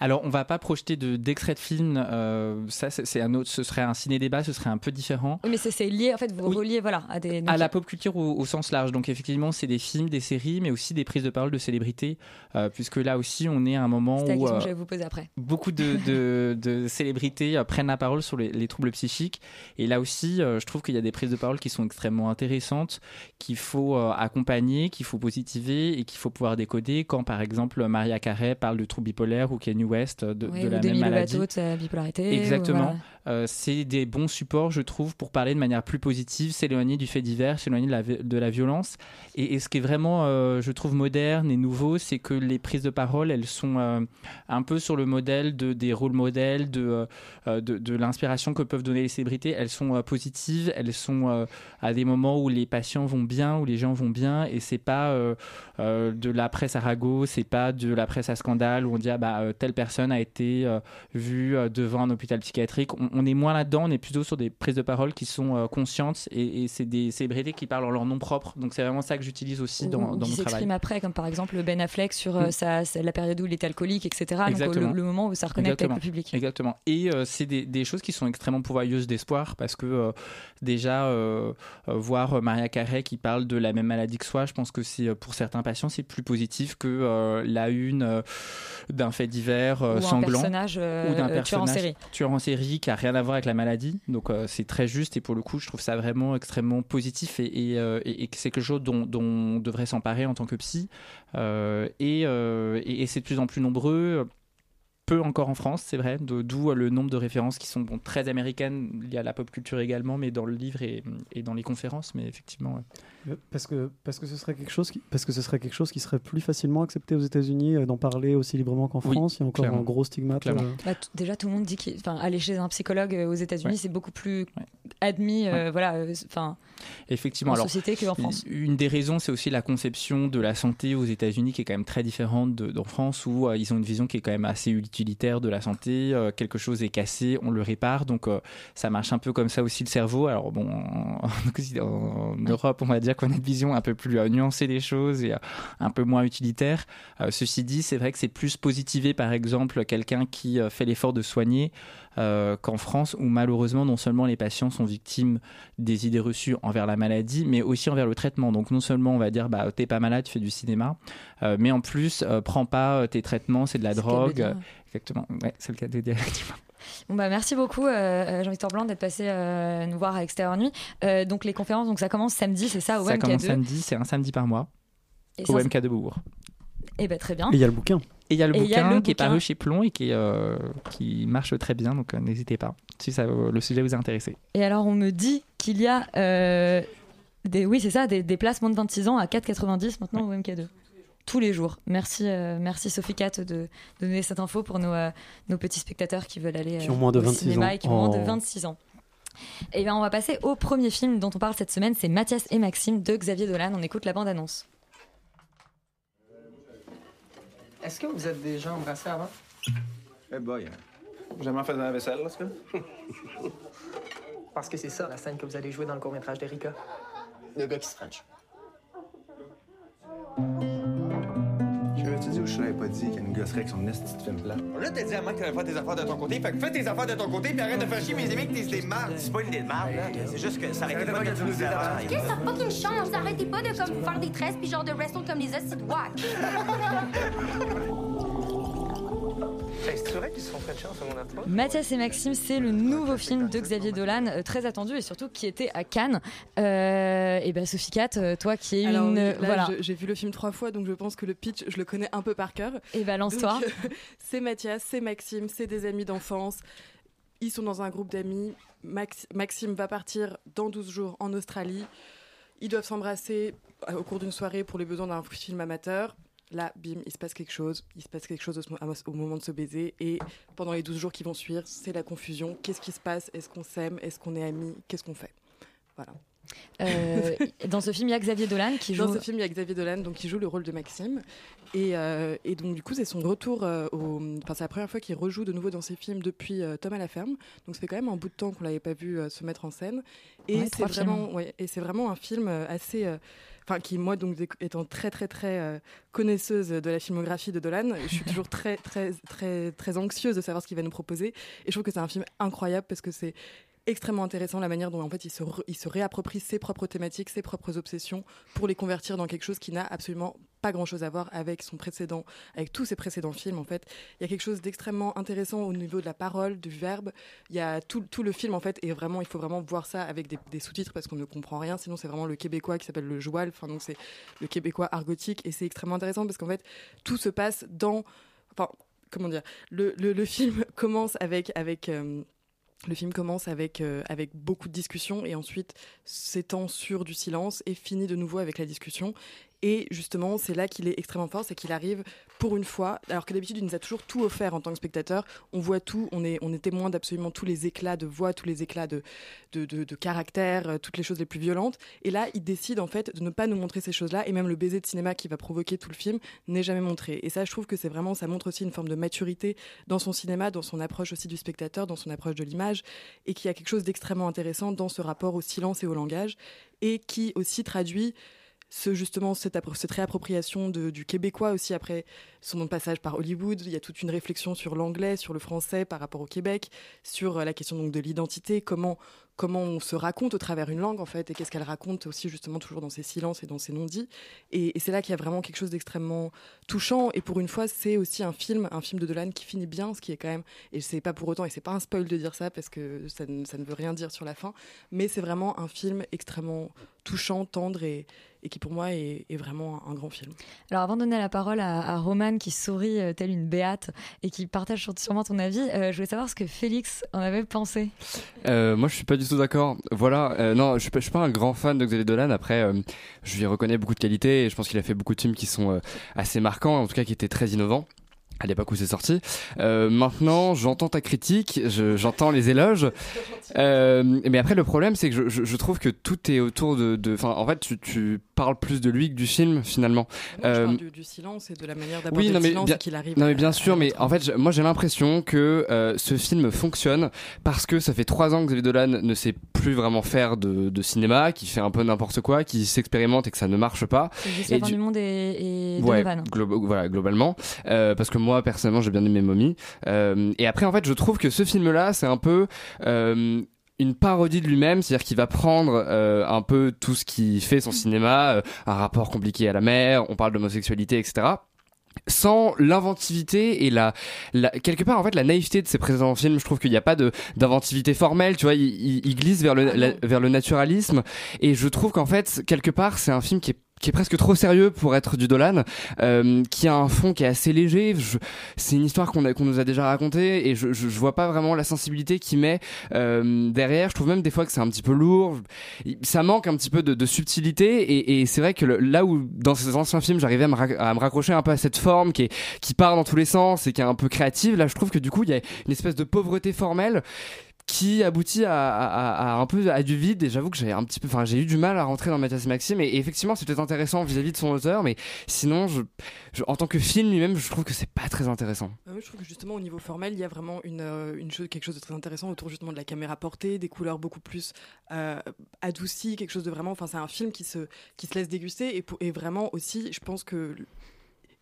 Alors, on va pas projeter de- d'extraits de, films, euh, ça c'est un autre, ce serait un ciné-débat, ce serait un peu différent. Oui, mais c'est lié, en fait, vous Oui. reliez voilà, à des... à la pop culture au, au sens large. Donc effectivement, c'est des films, des séries, mais aussi des prises de parole de célébrités, euh, puisque là aussi, on est à un moment la où que euh, j'allais vous poser après. beaucoup de, [LAUGHS] de- de célébrités prennent la parole sur les, les troubles psychiques. Et là aussi, je trouve qu'il y a des prises de parole qui sont extrêmement intéressantes, qu'il faut accompagner, qu'il faut positiver et qu'il faut pouvoir décoder. Quand par exemple Maria Carey parle de troubles bipolaires ou Kanye West euh, de, Oui, de ou la Demi même maladie. Lovato de sa bipolarité. ou, Exactement. voilà. Euh, c'est des bons supports, je trouve, pour parler de manière plus positive, s'éloigner du fait divers, s'éloigner de de la violence. Et, ce qui est vraiment, euh, je trouve, moderne et nouveau, c'est que les prises de parole, elles sont euh, un peu sur le modèle de, des rôles modèles, de, de, l'inspiration que peuvent donner les célébrités. Elles sont positives, elles sont à des moments où les patients vont bien, où les gens vont bien, et c'est pas de la presse à ragot, c'est pas de la presse à scandale où on dit ah bah telle personne a été vue devant un hôpital psychiatrique. On est moins là-dedans, on est plutôt sur des prises de parole qui sont euh, conscientes et, et c'est des célébrités qui parlent en leur nom propre. Donc c'est vraiment ça que j'utilise aussi dans, Ou dans mon travail. après, comme par exemple Ben Affleck sur euh, Mm. sa, la période où il était alcoolique, etc. Donc, Exactement. le, le moment où ça reconnecte avec le public. Exactement. Et euh, c'est des, des choses qui sont extrêmement pourvoyeuses d'espoir parce que euh, déjà euh, euh, voir Maria Carey qui parle de la même maladie que soi, je pense que c'est euh, pour certains patients c'est plus positif que euh, la une euh, d'un fait divers euh, sanglant personnage, euh, ou d'un euh, tueur en personnage série. tueur en série qui a rien à voir avec la maladie. Donc euh, c'est très juste et pour le coup je trouve ça vraiment extrêmement positif et, euh, c'est quelque chose dont, on devrait s'emparer en tant que psy. Euh, et c'est de plus en plus nombreux. Peu encore en France, c'est vrai, d'où le nombre de références qui sont bon, très américaines, liées à la pop culture également, mais dans le livre et, et dans les conférences, mais effectivement. ouais. Euh, Parce que, parce, que ce serait quelque chose qui, parce que ce serait quelque chose qui serait plus facilement accepté aux États-Unis euh, d'en parler aussi librement qu'en Oui, France. Il y a encore clairement. un gros stigmate. Euh, Bah, déjà, tout le monde dit qu'aller chez un psychologue euh, aux États-Unis, Ouais. c'est beaucoup plus admis, euh, voilà, euh, enfin, Effectivement. en Alors, société qu'en France. Une des raisons, c'est aussi la conception de la santé aux États-Unis qui est quand même très différente de- d'en France où euh, ils ont une vision qui est quand même assez utilitaire de la santé. Euh, quelque chose est cassé, on le répare. Donc euh, ça marche un peu comme ça aussi le cerveau. Alors bon, en, en [LAUGHS] Europe, on va dire qu'on a une vision un peu plus euh, nuancée des choses et un peu moins utilitaire. Ceci dit, c'est vrai que c'est plus positivé, par exemple, quelqu'un qui fait l'effort de soigner euh, qu'en France où malheureusement non seulement les patients sont victimes des idées reçues envers la maladie, mais aussi envers le traitement. Donc non seulement on va dire bah t'es pas malade, tu fais du cinéma, euh, mais en plus euh, prends pas euh, tes traitements, c'est de la drogue. Exactement, ouais, c'est le cas de dire. effectivement. Bon, bah, merci beaucoup, euh, Jean-Victor Blanc, d'être passé euh, nous voir à Extérieur Nuit. Euh, donc, les conférences, donc ça commence samedi, c'est ça, au Ça MK2 commence samedi, c'est un samedi par mois Et au MK de Beaubourg. Eh ben, très bien. Et il y a le bouquin. Et il y a le a bouquin le qui est paru chez Plomb et qui, est, euh, qui marche très bien, donc euh, n'hésitez pas si ça, le sujet vous a intéressé. Et alors, on me dit qu'il y a euh, des, oui, c'est ça, des, des places moins de 26 ans à 4,90 maintenant au MK2. Tous les jours. Merci, euh, merci Sophie Cat de, de donner cette info pour nos, euh, nos petits spectateurs qui veulent aller Qui ont euh, moins de au 26 cinéma ans. et qui ont moins de Oh. 26 ans. Et bien, on va passer au premier film dont on parle cette semaine, c'est Mathias et Maxime de Xavier Dolan. On écoute la bande-annonce. Est-ce que vous êtes déjà embrassé avant? Eh boy, j'ai jamais fait de la vaisselle, là, ce gars. [LAUGHS] Parce que c'est ça, la scène que vous allez jouer dans le court-métrage d'Erika. Le gars qui se french. Je l'avais pas dit qu'elle nous gosserait avec son esti de film plat? Là, t'as dit à Mike que t'allais faire tes affaires de ton côté. Fait que fais tes affaires de ton côté, puis arrête de faire chier mes amis que t'es des mardes. C'est pas une idée de merde, là. C'est juste que ça été pas que tu nous avant. Qu'est-ce que ça fucking change? Arrêtez pas de comme faire des tresses puis genre de wrestle comme des hosties de whack. [LAUGHS] Mathias et Maxime, c'est le nouveau film de Xavier Dolan, euh, très attendu et surtout qui était à Cannes. Euh, et ben Sophie Cat, euh, toi qui es Alors, une, oui, là, voilà, j'ai vu le film trois fois, donc je pense que le pitch, je le connais un peu par cœur. et balance-toi. Donc, euh, [LAUGHS] c'est Mathias, c'est Maxime, c'est des amis d'enfance. Ils sont dans un groupe d'amis. Max- Maxime va partir dans 12 jours en Australie. Ils doivent s'embrasser au cours d'une soirée pour les besoins d'un film amateur. Là, bim, il se passe quelque chose. Il se passe quelque chose au, moment de se baiser. Et pendant les 12 jours qui vont suivre, c'est la confusion. Qu'est-ce qui se passe? Est-ce qu'on s'aime? Est-ce qu'on est amis? Qu'est-ce qu'on fait? Voilà. Euh, dans ce film, il y a Xavier Dolan qui joue. Dans ce film, il y a Xavier Dolan donc, qui joue le rôle de Maxime. Et, euh, et donc, du coup, c'est son retour. euh, au... Enfin, c'est la première fois qu'il rejoue de nouveau dans ses films depuis Tom à la ferme. Donc, ça fait quand même un bout de temps qu'on l'avait pas vu se mettre en scène. Et Ouais, c'est vraiment, films. ouais, et c'est vraiment un film assez. Enfin, qui moi donc étant très très très connaisseuse de la filmographie de Dolan, je suis toujours très très très très anxieuse de savoir ce qu'il va nous proposer. Et je trouve que c'est un film incroyable parce que c'est extrêmement intéressant la manière dont en fait il se, réapproprie ses propres thématiques, ses propres obsessions pour les convertir dans quelque chose qui n'a absolument pas grand chose à voir avec son précédent, avec tous ses précédents films en fait. Il y a quelque chose d'extrêmement intéressant au niveau de la parole, du verbe. Il y a tout, le film en fait et vraiment il faut vraiment voir ça avec des, sous-titres parce qu'on ne comprend rien. Sinon c'est vraiment le québécois qui s'appelle le joual. Enfin donc c'est le québécois argotique et c'est extrêmement intéressant parce qu'en fait tout se passe dans, enfin comment dire, le film [LAUGHS] commence avec avec euh, Le film commence avec, euh, avec beaucoup de discussions et ensuite s'étend sur du silence et finit de nouveau avec la discussion. Et justement, c'est là qu'il est extrêmement fort, c'est qu'il arrive pour une fois, alors que d'habitude, il nous a toujours tout offert en tant que spectateur. On voit tout, on est, on est témoin d'absolument tous les éclats de voix, tous les éclats de, de, de- de caractère, euh, toutes les choses les plus violentes. Et là, il décide en fait de ne pas nous montrer ces choses-là. Et même le baiser de cinéma qui va provoquer tout le film n'est jamais montré. Et ça, je trouve que c'est vraiment, ça montre aussi une forme de maturité dans son cinéma, dans son approche aussi du spectateur, dans son approche de l'image, et qui a quelque chose d'extrêmement intéressant dans ce rapport au silence et au langage, et qui aussi traduit justement cette, appro- cette réappropriation du québécois aussi après son passage par Hollywood. Il y a toute une réflexion sur l'anglais, sur le français par rapport au Québec, sur euh, la question donc de l'identité, comment comment on se raconte au travers une langue en fait, et qu'est-ce qu'elle raconte aussi justement toujours dans ses silences et dans ses non-dits. Et, et c'est là qu'il y a vraiment quelque chose d'extrêmement touchant. Et pour une fois, c'est aussi un film, un film de Dolan qui finit bien, ce qui est quand même, et c'est pas pour autant, et c'est pas un spoil de dire ça parce que ça ne, ça ne veut rien dire sur la fin, mais c'est vraiment un film extrêmement touchant, tendre et, et qui pour moi est, est vraiment un grand film. Alors avant de donner la parole à, à Romane qui sourit euh, telle une béate et qui partage sûrement ton avis, euh, je voulais savoir ce que Félix en avait pensé. Euh, moi, je suis pas du tout d'accord. Voilà, euh, non, je suis pas, je suis pas un grand fan de Xavier Dolan. Après, euh, je lui reconnais beaucoup de qualités et je pense qu'il a fait beaucoup de films qui sont euh, assez marquants, en tout cas qui étaient très innovants à l'époque où c'est sorti. Euh, maintenant, j'entends ta critique, je- j'entends les éloges, [LAUGHS] euh, mais après le problème, c'est que je, je- je trouve que tout est autour de, de- enfin, en fait, tu, tu parles plus de lui que du film finalement. Moi, je Euh, parle du, du silence et de la manière d'aborder oui, le silence qu'il arrive. non mais bien à sûr, mais en fait, moi j'ai l'impression que euh, ce film fonctionne parce que ça fait trois ans que Xavier Dolan ne sait plus vraiment faire de, de cinéma, qui fait un peu n'importe quoi, qui s'expérimente et que ça ne marche pas. Et du- du monde et, et Ouais, glo- voilà, globalement. Euh, parce que moi, personnellement, j'ai bien aimé Mommy. Euh, et après, en fait, je trouve que ce film-là, c'est un peu... euh, une parodie de lui-même, c'est-à-dire qu'il va prendre euh, un peu tout ce qui fait son cinéma, euh, un rapport compliqué à la mer, on parle d'homosexualité, etc sans l'inventivité et la, la quelque part en fait la naïveté de ses précédents films je trouve qu'il n'y a pas de d'inventivité formelle tu vois il, il- il glisse vers le la- vers le naturalisme. Et je trouve qu'en fait quelque part c'est un film qui est qui est presque trop sérieux pour être du Dolan, euh, qui a un fond qui est assez léger. C'est une histoire qu'on a- qu'on nous a déjà racontée et je, je, je vois pas vraiment la sensibilité qu'il met euh, derrière. Je trouve même des fois que c'est un petit peu lourd. Ça manque un petit peu de, de subtilité et, et c'est vrai que là où dans ces anciens films j'arrivais à à me raccrocher un peu à cette forme qui, est, qui part dans tous les sens et qui est un peu créative, là je trouve que du coup il y a une espèce de pauvreté formelle qui aboutit à, un peu à du vide. Et j'avoue que j'ai un petit peu enfin j'ai eu du mal à rentrer dans Mathias Maxime. Et, effectivement c'est peut-être intéressant vis-à-vis de son auteur. Mais sinon en tant que film lui-même je trouve que c'est pas très intéressant. Moi, je trouve que justement au niveau formel, il y a vraiment une, euh, quelque chose de très intéressant autour justement de la caméra portée, des couleurs beaucoup plus euh, adoucies, quelque chose de vraiment. Enfin, c'est un film qui se qui se laisse déguster. Et vraiment aussi, je pense que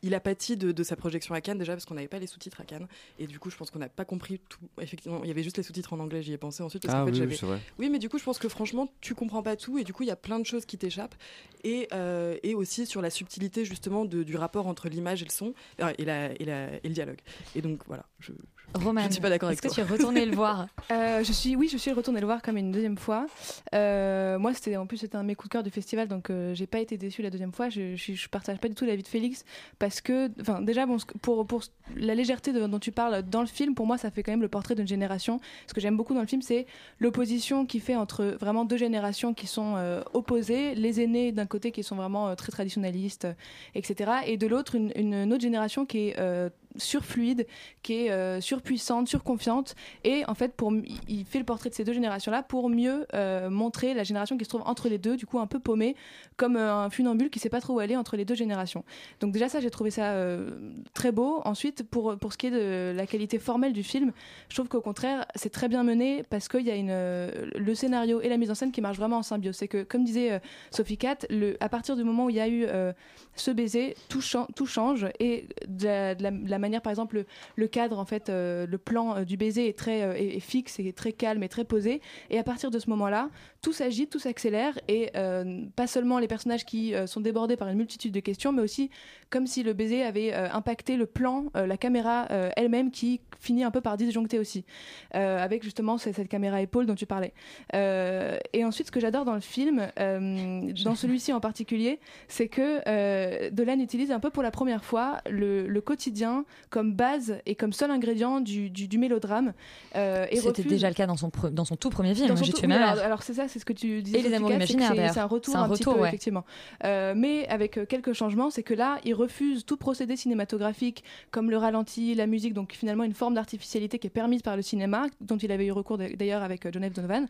il a pâti de, de sa projection à Cannes déjà parce qu'on n'avait pas les sous-titres à Cannes. Et du coup je pense qu'on n'a pas compris tout. Effectivement il y avait juste les sous-titres en anglais j'y ai pensé ensuite parce Ah fait oui, oui, vrai. mais du coup je pense que franchement tu comprends pas tout et du coup il y a plein de choses qui t'échappent. Et, euh, et aussi sur la subtilité justement de- du rapport entre l'image et le son euh, et, la, et, la- et le dialogue. Et donc voilà je, je, Romane, je ne suis pas d'accord avec est-ce que tu es retourné le voir [LAUGHS] Euh, je suis, oui, je suis retournée le voir comme une deuxième fois. Euh, moi, c'était en plus c'était un de mes coups de cœur du festival, donc euh, j'ai pas été déçue la deuxième fois. Je, je, je partage pas du tout l'avis de Félix parce que, enfin, déjà, bon, pour pour la légèreté de- dont tu parles dans le film, pour moi, ça fait quand même le portrait d'une génération. Ce que j'aime beaucoup dans le film, c'est l'opposition qui fait entre vraiment deux générations qui sont euh, opposées, les aînés d'un côté qui sont vraiment très traditionnalistes, etc., et de l'autre une, une- autre génération qui est surfluide, qui est euh, surpuissante, surconfiante. Et en fait, pour, il fait le portrait de ces deux générations-là pour mieux euh, montrer la génération qui se trouve entre les deux, du coup un peu paumée, comme euh, un funambule qui sait pas trop où aller entre les deux générations. Donc déjà ça, j'ai trouvé ça très beau. Ensuite, pour, pour ce qui est de la qualité formelle du film, je trouve qu'au contraire, c'est très bien mené parce qu'il y a une, le scénario et la mise en scène qui marchent vraiment en symbiose. C'est que, comme disait Sophie Cat, à partir du moment où il y a eu ce baiser, tout, chan- tout change et de la, de manière, par exemple, le, cadre, en fait, euh, le plan euh, du baiser est très euh, est- fixe et très calme et très posé. Et à partir de ce moment-là, tout s'agite, tout s'accélère et pas seulement les personnages qui sont débordés par une multitude de questions, mais aussi comme si le baiser avait impacté le plan, la caméra elle-même qui finit un peu par disjoncter aussi, avec justement cette, cette caméra épaule dont tu parlais. Et ensuite, ce que j'adore dans le film, dans celui-ci en particulier, c'est que Dolan utilise un peu pour la première fois le quotidien comme base et comme seul ingrédient du, du, du mélodrame. euh, C'était déjà le cas dans son, pre- dans son tout premier film, J'ai tué ma mère. alors, alors c'est ça, c'est ce que tu disais. Et les Amours imaginaires, c'est- un retour un un, petit retour, peu, ouais. effectivement. Euh, mais avec euh, quelques changements, c'est que là, il refuse tout procédé cinématographique comme le ralenti, la musique, donc finalement une forme d'artificialité qui est permise par le cinéma, dont il avait eu recours d'ailleurs avec John F. Donovan,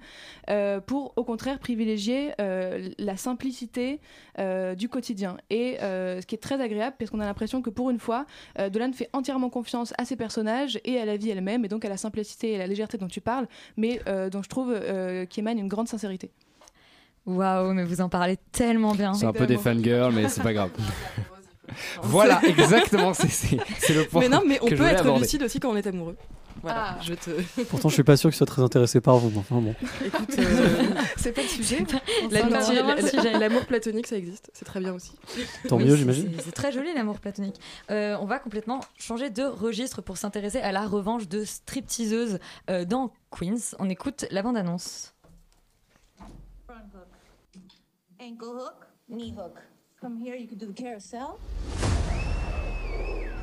euh, pour au contraire privilégier la simplicité du quotidien. Et ce qui est très agréable, parce qu'on a l'impression que pour une fois, Dolan fait entièrement confiance à ses personnages et à la vie elle-même, et donc à la simplicité et la légèreté dont tu parles, mais euh, dont je trouve euh, qui émane une grande sincérité. Waouh, mais vous en parlez tellement bien. C'est un peu des fangirls, mais c'est pas grave. [LAUGHS] voilà, exactement, c'est- le point. Mais non, mais on que je peut voulais être aborder. lucide aussi quand on est amoureux. Voilà, je te. Pourtant, je suis pas sûr qu'il soit très intéressé par vous. Enfin bon. Écoute, [LAUGHS] euh, c'est pas le sujet. L'amour platonique, ça existe. C'est très bien aussi. Tant Oui, mieux, j'imagine. c'est- très joli l'amour platonique. Euh, on va complètement changer de registre pour s'intéresser à la revanche de stripteaseuses euh, dans Queens. On écoute la bande-annonce. Ankle hook, knee hook. From here, you can do the carousel.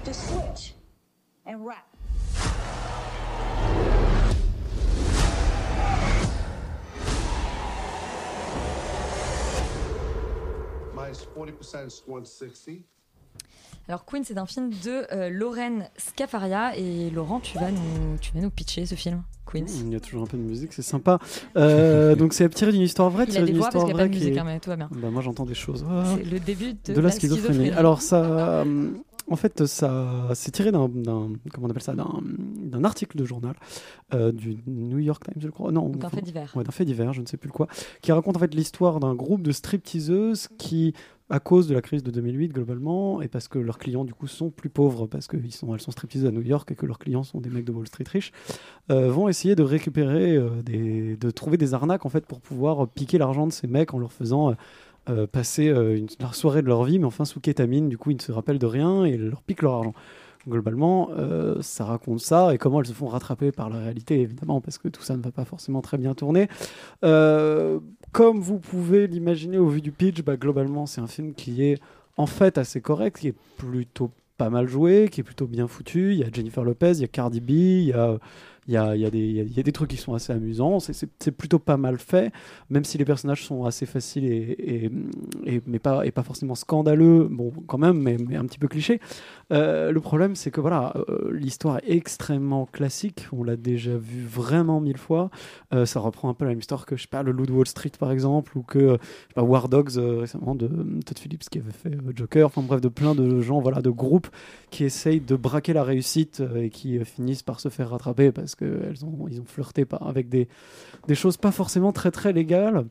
Just switch and wrap. Alors Queens, c'est un film de euh, Lorraine Scafaria et Laurent, tu vas nous, tu vas nous pitcher ce film, Queens. Il y a toujours un peu de musique, c'est sympa. Euh, donc c'est tiré d'une histoire vraie. Il a tiré des d'une voix parce qu'il y a pas de musique, hein, mais tout va bien. Bah, moi j'entends des choses. Ah. C'est le début de, de la schizophrénie. Alors ça, euh, en fait, ça, c'est tiré d'un, d'un- comment on appelle ça, d'un, d'un article de journal euh, du New York Times, je crois. Non, Donc un enfin, fait divers. Ouais, d'un fait divers, je ne sais plus le quoi, qui raconte en fait l'histoire d'un groupe de stripteaseuses qui, à cause de la crise de 2008 globalement, et parce que leurs clients du coup sont plus pauvres parce qu'elles sont, elles sont stripteaseuses à New York et que leurs clients sont des mecs de Wall Street riches, euh, vont essayer de récupérer, euh, des, de trouver des arnaques en fait pour pouvoir piquer l'argent de ces mecs en leur faisant euh, passer euh, une, la soirée de leur vie, mais enfin sous kétamine, du coup ils ne se rappellent de rien et leur piquent leur argent. Globalement, euh, ça raconte ça et comment elles se font rattraper par la réalité, évidemment, parce que tout ça ne va pas forcément très bien tourner. Comme vous pouvez l'imaginer au vu du pitch, bah, globalement, c'est un film qui est en fait assez correct, qui est plutôt pas mal joué, qui est plutôt bien foutu. Il y a Jennifer Lopez, il y a Cardi B, il y a, il y a, des, trucs qui sont assez amusants. C'est- plutôt pas mal fait, même si les personnages sont assez faciles et, mais pas, forcément scandaleux. Bon, quand même, mais, un petit peu cliché. Euh, le problème, c'est que voilà, euh, l'histoire est extrêmement classique. On l'a déjà vu vraiment mille fois. Euh, ça reprend un peu la même histoire que je sais le Loup de Wall Street par exemple, ou que je War Dogs récemment de Todd Phillips qui avait fait Joker. Enfin bref, de plein de gens, voilà, de groupes qui essayent de braquer la réussite et qui finissent par se faire rattraper qu'ils ont, ont flirté par, avec des, des choses pas forcément très très légales.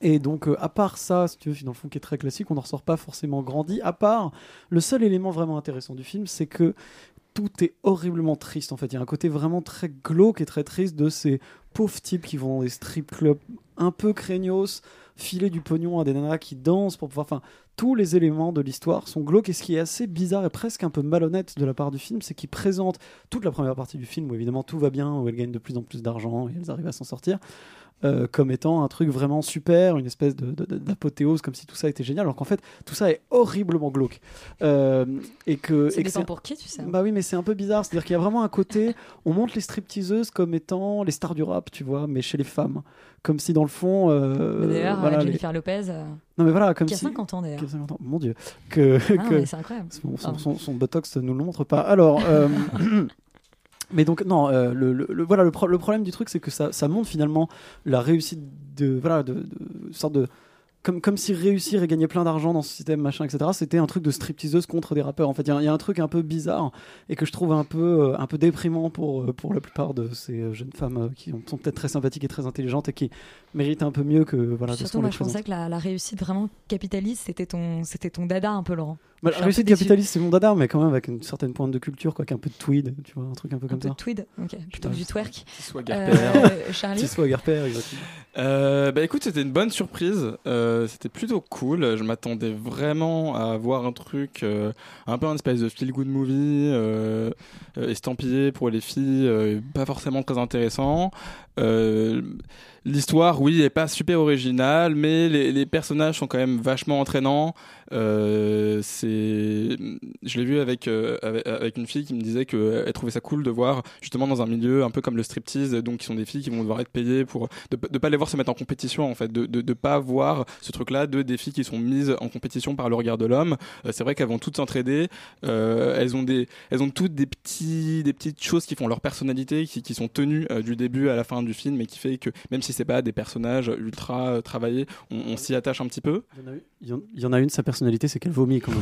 Et donc, euh, à part ça, si tu veux, dans le fond, qui est très classique, on n'en ressort pas forcément grandi. À part, le seul élément vraiment intéressant du film, c'est que tout est horriblement triste en fait. Il y a un côté vraiment très glauque et très triste de ces pauvres types qui vont dans des strip clubs un peu craignos, filer du pognon à des nanas qui dansent pour pouvoir. Enfin, tous les éléments de l'histoire sont glauques et ce qui est assez bizarre et presque un peu malhonnête de la part du film, c'est qu'il présente toute la première partie du film où évidemment tout va bien, où elles gagnent de plus en plus d'argent et elles arrivent à s'en sortir. Euh, comme étant un truc vraiment super, une espèce d'apothéose, comme si tout ça était génial, alors qu'en fait tout ça est horriblement glauque. Euh, et que, Ça et que pour qui, tu sais. Bah oui, mais c'est un peu bizarre. C'est-à-dire qu'il y a vraiment un côté, on montre les stripteaseuses comme étant les stars du rap, tu vois, mais chez les femmes. Comme si dans le fond. euh, D'ailleurs, voilà, euh, les- Jennifer Lopez. Non mais voilà, comme qui a si- 50 ans d'ailleurs. qui a 50 ans. Mon Dieu. Que, Ah que- c'est incroyable. Son, son, Pardon. son- son botox ne nous le montre pas. Alors. [LAUGHS] Mais donc non, euh, le, voilà le, pro- le problème du truc, c'est que ça, montre finalement la réussite de voilà de, sorte de comme, comme si réussir et gagner plein d'argent dans ce système machin etc. C'était un truc de stripteaseuse contre des rappeurs. En fait, il y y, a un truc un peu bizarre et que je trouve un peu euh, un peu déprimant pour euh, pour la plupart de ces jeunes femmes qui ont- sont peut-être très sympathiques et très intelligentes et qui méritent un peu mieux que voilà. Surtout, moi, je pensais que la, la réussite vraiment capitaliste, c'était ton, c'était ton dada un peu, Laurent. Bah, la réussite capitaliste, c'est mon dada, mais quand même avec une certaine pointe de culture, quoi, qu'un peu de tweed, tu vois, un truc un peu Un comme peu ça. de tweed, ok, plutôt que du twerk. soit [LAUGHS] Euh, Charlie Petit swagger père, exactement. Euh, bah écoute, c'était une bonne surprise. Euh, c'était plutôt cool. Je m'attendais vraiment à voir un truc, euh, un peu un espèce de feel good movie, euh, euh, estampillé pour les filles, euh, pas forcément très intéressant. Euh, L'histoire, oui, est pas super originale, mais les, les personnages sont quand même vachement entraînants. Euh, je l'ai vu avec, euh, avec avec une fille qui me disait que elle trouvait ça cool de voir justement dans un milieu un peu comme le striptease, donc qui sont des filles qui vont devoir être payées pour de, de pas les voir se mettre en compétition en fait, de de pas voir ce truc-là de des filles qui sont mises en compétition par le regard de l'homme. Euh, c'est vrai qu'elles vont toutes s'entraider. Euh, elles ont des elles ont toutes des petits des petites choses qui font leur personnalité, qui, qui sont tenues du début à la fin du film et qui fait que même si c'est pas des personnages ultra travaillés, on, s'y attache un petit peu. Il y en- il y en a une, sa personnalité, c'est qu'elle vomit quand même.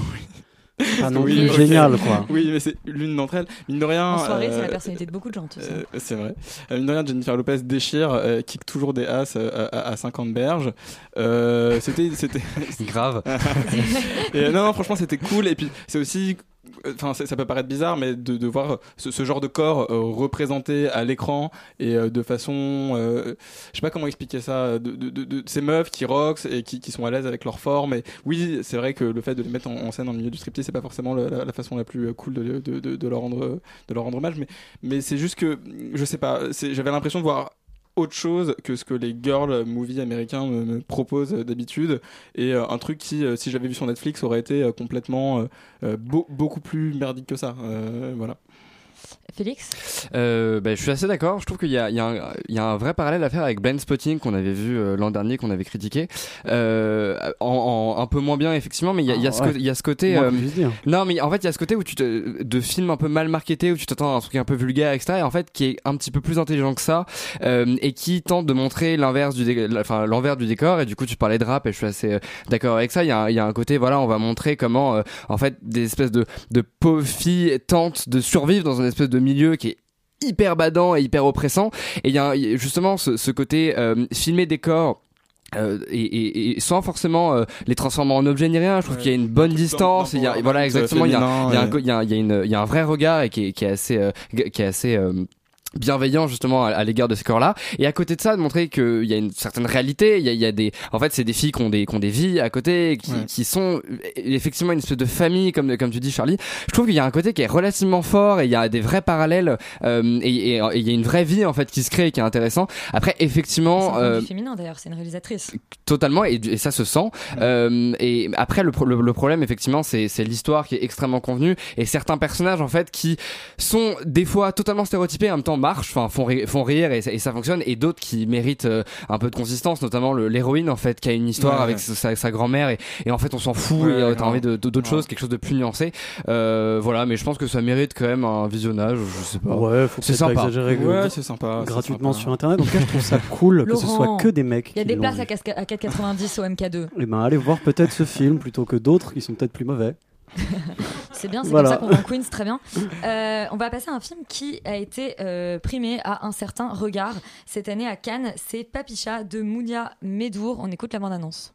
Ah non, Oui, ok. génial quoi. Oui, mais c'est l'une d'entre elles. Mine de rien. En soirée, c'est la euh, personnalité de beaucoup de gens, tu sais. euh, c'est vrai. Euh, mine de rien, Jennifer Lopez déchire, euh, kick toujours des as euh, à, à 50 berges. Euh, c'était, c'était grave. [LAUGHS] Et, non, non, franchement, c'était cool. Et puis, c'est aussi. Enfin, ça peut paraître bizarre, mais de, de voir ce, ce genre de corps euh, représenté à l'écran et euh, de façon, euh, je sais pas comment expliquer ça, de, de, de, ces meufs qui rock et qui, qui sont à l'aise avec leur forme. Et oui, c'est vrai que le fait de les mettre en, en scène le milieu du striptease, c'est pas forcément la, la façon la plus cool de, leur rendre de leur rendre hommage, mais mais c'est juste que je sais pas, j'avais l'impression de voir autre chose que ce que les girl movies américains me, proposent d'habitude. Et euh, un truc qui euh, si j'avais vu sur Netflix aurait été euh, complètement beau- beaucoup plus merdique que ça. Voilà Félix Euh, bah, je suis assez d'accord. Je trouve qu'il y a, y, un- il y a un vrai parallèle à faire avec Blind Spotting qu'on avait vu euh, l'an dernier, qu'on avait critiqué. Euh, en, en- un peu moins bien, effectivement, mais il y a, il y a ce, Ah, ouais. il y a ce côté. Euh, non, mais en fait, il y a ce côté où tu te, de film un peu mal marketé, où tu t'attends à un truc un peu vulgaire, etc. Et en fait, qui est un petit peu plus intelligent que ça, euh, et qui tente de montrer l'inverse du, dé- enfin, l'envers du décor. Et du coup, tu parlais de rap, et je suis assez d'accord avec ça. Il y a, un- il y a un côté, voilà, on va montrer comment, euh, en fait, des espèces de, de pauvres filles tentent de survivre dans une espèce de milieu qui est hyper badant et hyper oppressant. Et il y a justement ce, ce côté euh, filmer des corps. euh, et, et, et sans forcément euh, les transformer en objets ni rien, je trouve Ouais. qu'il y a une bonne distance. il y a, voilà, exactement. Il y a, féminin, il y a un et- co- il y a un- il y a une- il y a un vrai regard et qui est, qui est assez, euh, qui est assez bienveillant justement à, à l'égard de ce corps-là. Et à côté de ça, de montrer qu'il y a une certaine réalité. Il y a, il y a des, en fait, c'est des filles qui ont des, qui ont des vies à côté, qui, Ouais. qui sont effectivement une espèce de famille, comme, comme tu dis, Charlie. Je trouve qu'il y a un côté qui est relativement fort et il y a des vrais parallèles euh, et, et- et il y a une vraie vie en fait qui se crée et qui est intéressant. Après, effectivement, euh, féminin d'ailleurs, c'est une réalisatrice. Totalement, et, et ça se sent. Euh, et après, le, pro- le, le problème, effectivement, c'est c'est l'histoire qui est extrêmement convenue et certains personnages, en fait, qui sont des fois totalement stéréotypés, en même temps marchent, enfin font, ri- font rire et, ça- et ça fonctionne, et d'autres qui méritent euh, un peu de consistance, notamment l'héroïne, en fait, qui a une histoire Ouais, avec ouais. sa, sa grand-mère et, et en fait, on s'en fout Ouais, et euh, t'as envie de- d'autres Ouais. choses, quelque chose de plus nuancé. Euh, voilà, mais je pense que ça mérite quand même un visionnage, je sais pas. Ouais, faut c'est sympa. exagérer. Ouais, c'est sympa, c'est Gratuitement sympa. sur internet. Donc là, je trouve ça cool que ce soit que des mecs. Il y a des places à, casque- à 4,90 au MK2. Eh ben, allez voir peut-être ce film plutôt que d'autres qui sont peut-être plus mauvais. [LAUGHS] c'est bien, c'est comme ça qu'on Queens, très bien. Euh, on va passer à un film qui a été euh, primé à un certain regard cette année à Cannes. C'est Papicha de Mounia Medour. On écoute la bande-annonce.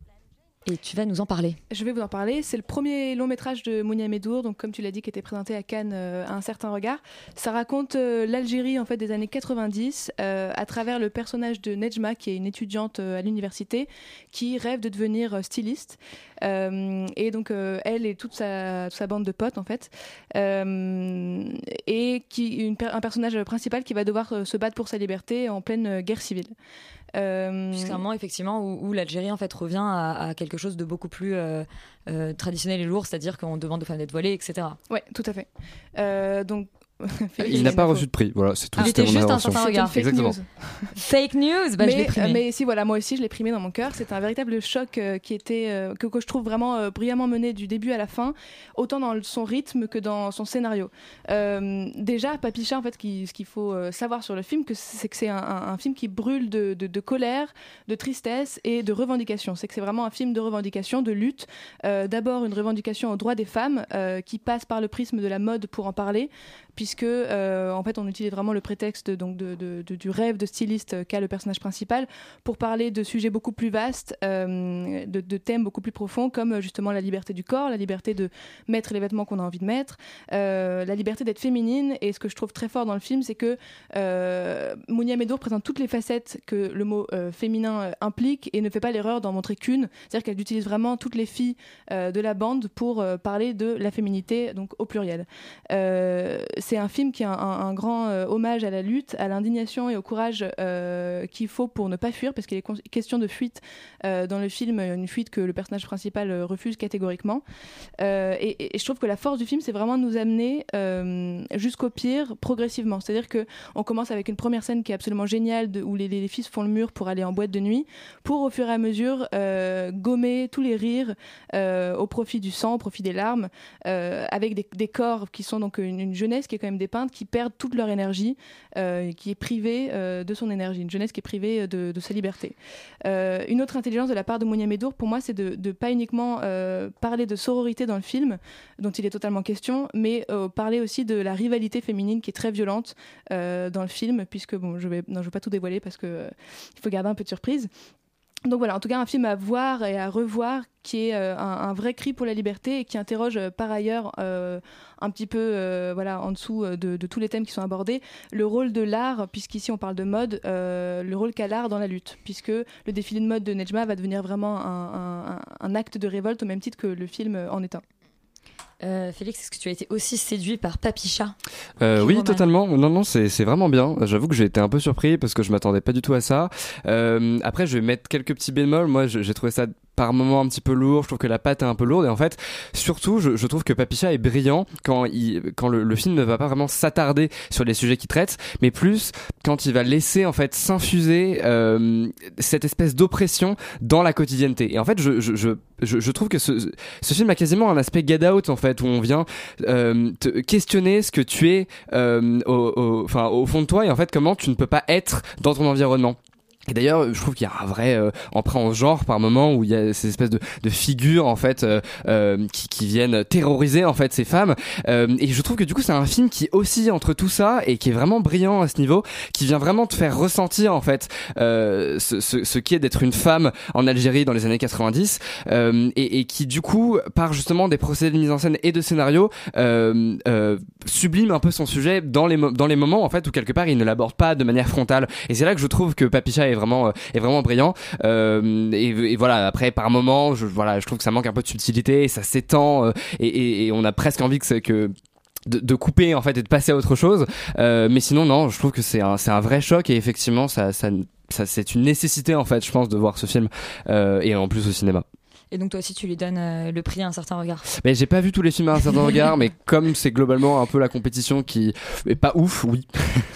Et tu vas nous en parler. Je vais vous en parler. C'est le premier long métrage de Mounia Medour, donc comme tu l'as dit, qui était présenté à Cannes euh, à un certain regard. Ça raconte euh, l'Algérie en fait des années 90 euh, à travers le personnage de Nejma, qui est une étudiante à l'université qui rêve de devenir styliste. Et donc elle et toute sa, bande de potes en fait, et qui un personnage principal qui va devoir se battre pour sa liberté en pleine guerre civile. Euh, Puisqu'à un moment, effectivement, où, l'Algérie en fait revient à, quelque chose de beaucoup plus euh, euh, traditionnel et lourd, c'est-à-dire qu'on demande aux femmes d'être voilées, etc. Ouais, tout à fait. Euh, donc, [LAUGHS] Il n'a pas reçu de prix, voilà, c'est tout. Ah, c'était juste un certain regard. Fake Exactement. news. Fake news, bah, je l'ai mais, primé. euh, mais si voilà, moi aussi je l'ai primé dans mon cœur. C'est un véritable choc euh, qui était euh, que, que je trouve vraiment euh, brillamment mené du début à la fin, autant dans son rythme que dans son scénario. Euh, déjà, Papicha, en fait, qui- ce qu'il faut euh, savoir sur le film, que c'est que c'est un, un- un film qui brûle de, de- de colère, de tristesse et de revendication. C'est que c'est vraiment un film de revendication, de lutte. Euh, D'abord une revendication aux droits des femmes euh, qui passe par le prisme de la mode pour en parler, puisque euh, en fait on utilise vraiment le prétexte donc de, du rêve de styliste qu'a le personnage principal pour parler de sujets beaucoup plus vastes, euh, de, thèmes beaucoup plus profonds comme justement la liberté du corps, la liberté de mettre les vêtements qu'on a envie de mettre, euh, la liberté d'être féminine. Et ce que je trouve très fort dans le film, c'est que Mounia Medour présente toutes les facettes que le mot féminin implique et ne fait pas l'erreur d'en montrer qu'une. C'est-à-dire qu'elle utilise vraiment toutes les filles de la bande pour parler de la féminité, donc au pluriel. C'est un film qui est un, grand euh, hommage à la lutte, à l'indignation et au courage euh, qu'il faut pour ne pas fuir, parce qu'il est question de fuite euh, dans le film, une fuite que le personnage principal refuse catégoriquement. Et, je trouve que la force du film, c'est vraiment de nous amener jusqu'au pire progressivement. C'est-à-dire que on commence avec une première scène qui est absolument géniale, où les, se font le mur pour aller en boîte de nuit, pour au fur et à mesure gommer tous les rires au profit du sang, au profit des larmes, avec des, des corps qui sont donc une, une jeunesse qui est quand même dépeinte, qui perdent toute leur énergie, euh, qui est privée euh, de son énergie, une jeunesse qui est privée de, de sa liberté. Euh, une autre intelligence de la part de Mounia Medour, pour moi, c'est de ne pas uniquement euh, parler de sororité dans le film, dont il est totalement question, mais euh, parler aussi de la rivalité féminine qui est très violente euh, dans le film, puisque je vais, vais pas tout dévoiler parce que euh, il faut garder un peu de surprise. Donc voilà, en tout cas, un film à voir et à revoir qui est euh, un, vrai cri pour la liberté et qui interroge euh, par ailleurs euh, un petit peu voilà, en dessous de, tous les thèmes qui sont abordés le rôle de l'art, puisqu'ici on parle de mode, le rôle qu'a l'art dans la lutte, puisque le défilé de mode de Nejma va devenir vraiment un, acte de révolte au même titre que le film en est un. Euh, Félix, est-ce que tu as été aussi séduit par Papicha Euh, oui, totalement. Non, non, c'est vraiment bien. J'avoue que j'ai été un peu surpris parce que je m'attendais pas du tout à ça. Euh, après, je vais mettre quelques petits bémols. Moi, j'ai trouvé ça par moments un petit peu lourd. Je trouve que la pâte est un peu lourde. Et en fait, surtout, je, trouve que Papicha est brillant quand le, film ne va pas vraiment s'attarder sur les sujets qu'il traite, mais plus quand il va laisser en fait s'infuser euh, cette espèce d'oppression dans la quotidienneté. Et en fait, je, trouve que ce, film a quasiment un aspect get out en fait, où on vient euh, te questionner ce que tu es euh, au, au fond de toi et en fait comment tu ne peux pas être dans ton environnement. Et d'ailleurs, je trouve qu'il y a un vrai euh, emprunt en genre par moment où il y a ces espèces de, de figures en fait euh, euh, qui, qui viennent terroriser en fait ces femmes. Euh, et je trouve que du coup c'est un film qui oscille entre tout ça et qui est vraiment brillant à ce niveau, qui vient vraiment te faire ressentir en fait euh, ce, ce, ce qui est d'être une femme en Algérie dans les années 90 euh, et, et qui du coup par justement des procédés de mise en scène et de scénario sublime un peu son sujet dans les dans les moments en fait où quelque part il ne l'aborde pas de manière frontale. Et c'est là que je trouve que Papicha est vraiment euh, est vraiment brillant. Euh, et, voilà après par moment je voilà je trouve que ça manque un peu de subtilité, ça s'étend euh, et, et, et on a presque envie que que de, de couper en fait et de passer à autre chose euh, mais sinon non je trouve que c'est un c'est un vrai choc et effectivement ça ça, ça c'est une nécessité en fait je pense de voir ce film euh, et en plus au cinéma Et donc toi aussi, tu lui donnes euh, le prix à un certain regard. mais j'ai pas vu tous les films à un certain [LAUGHS] regard mais comme c'est globalement un peu la compétition qui est pas ouf oui [LAUGHS]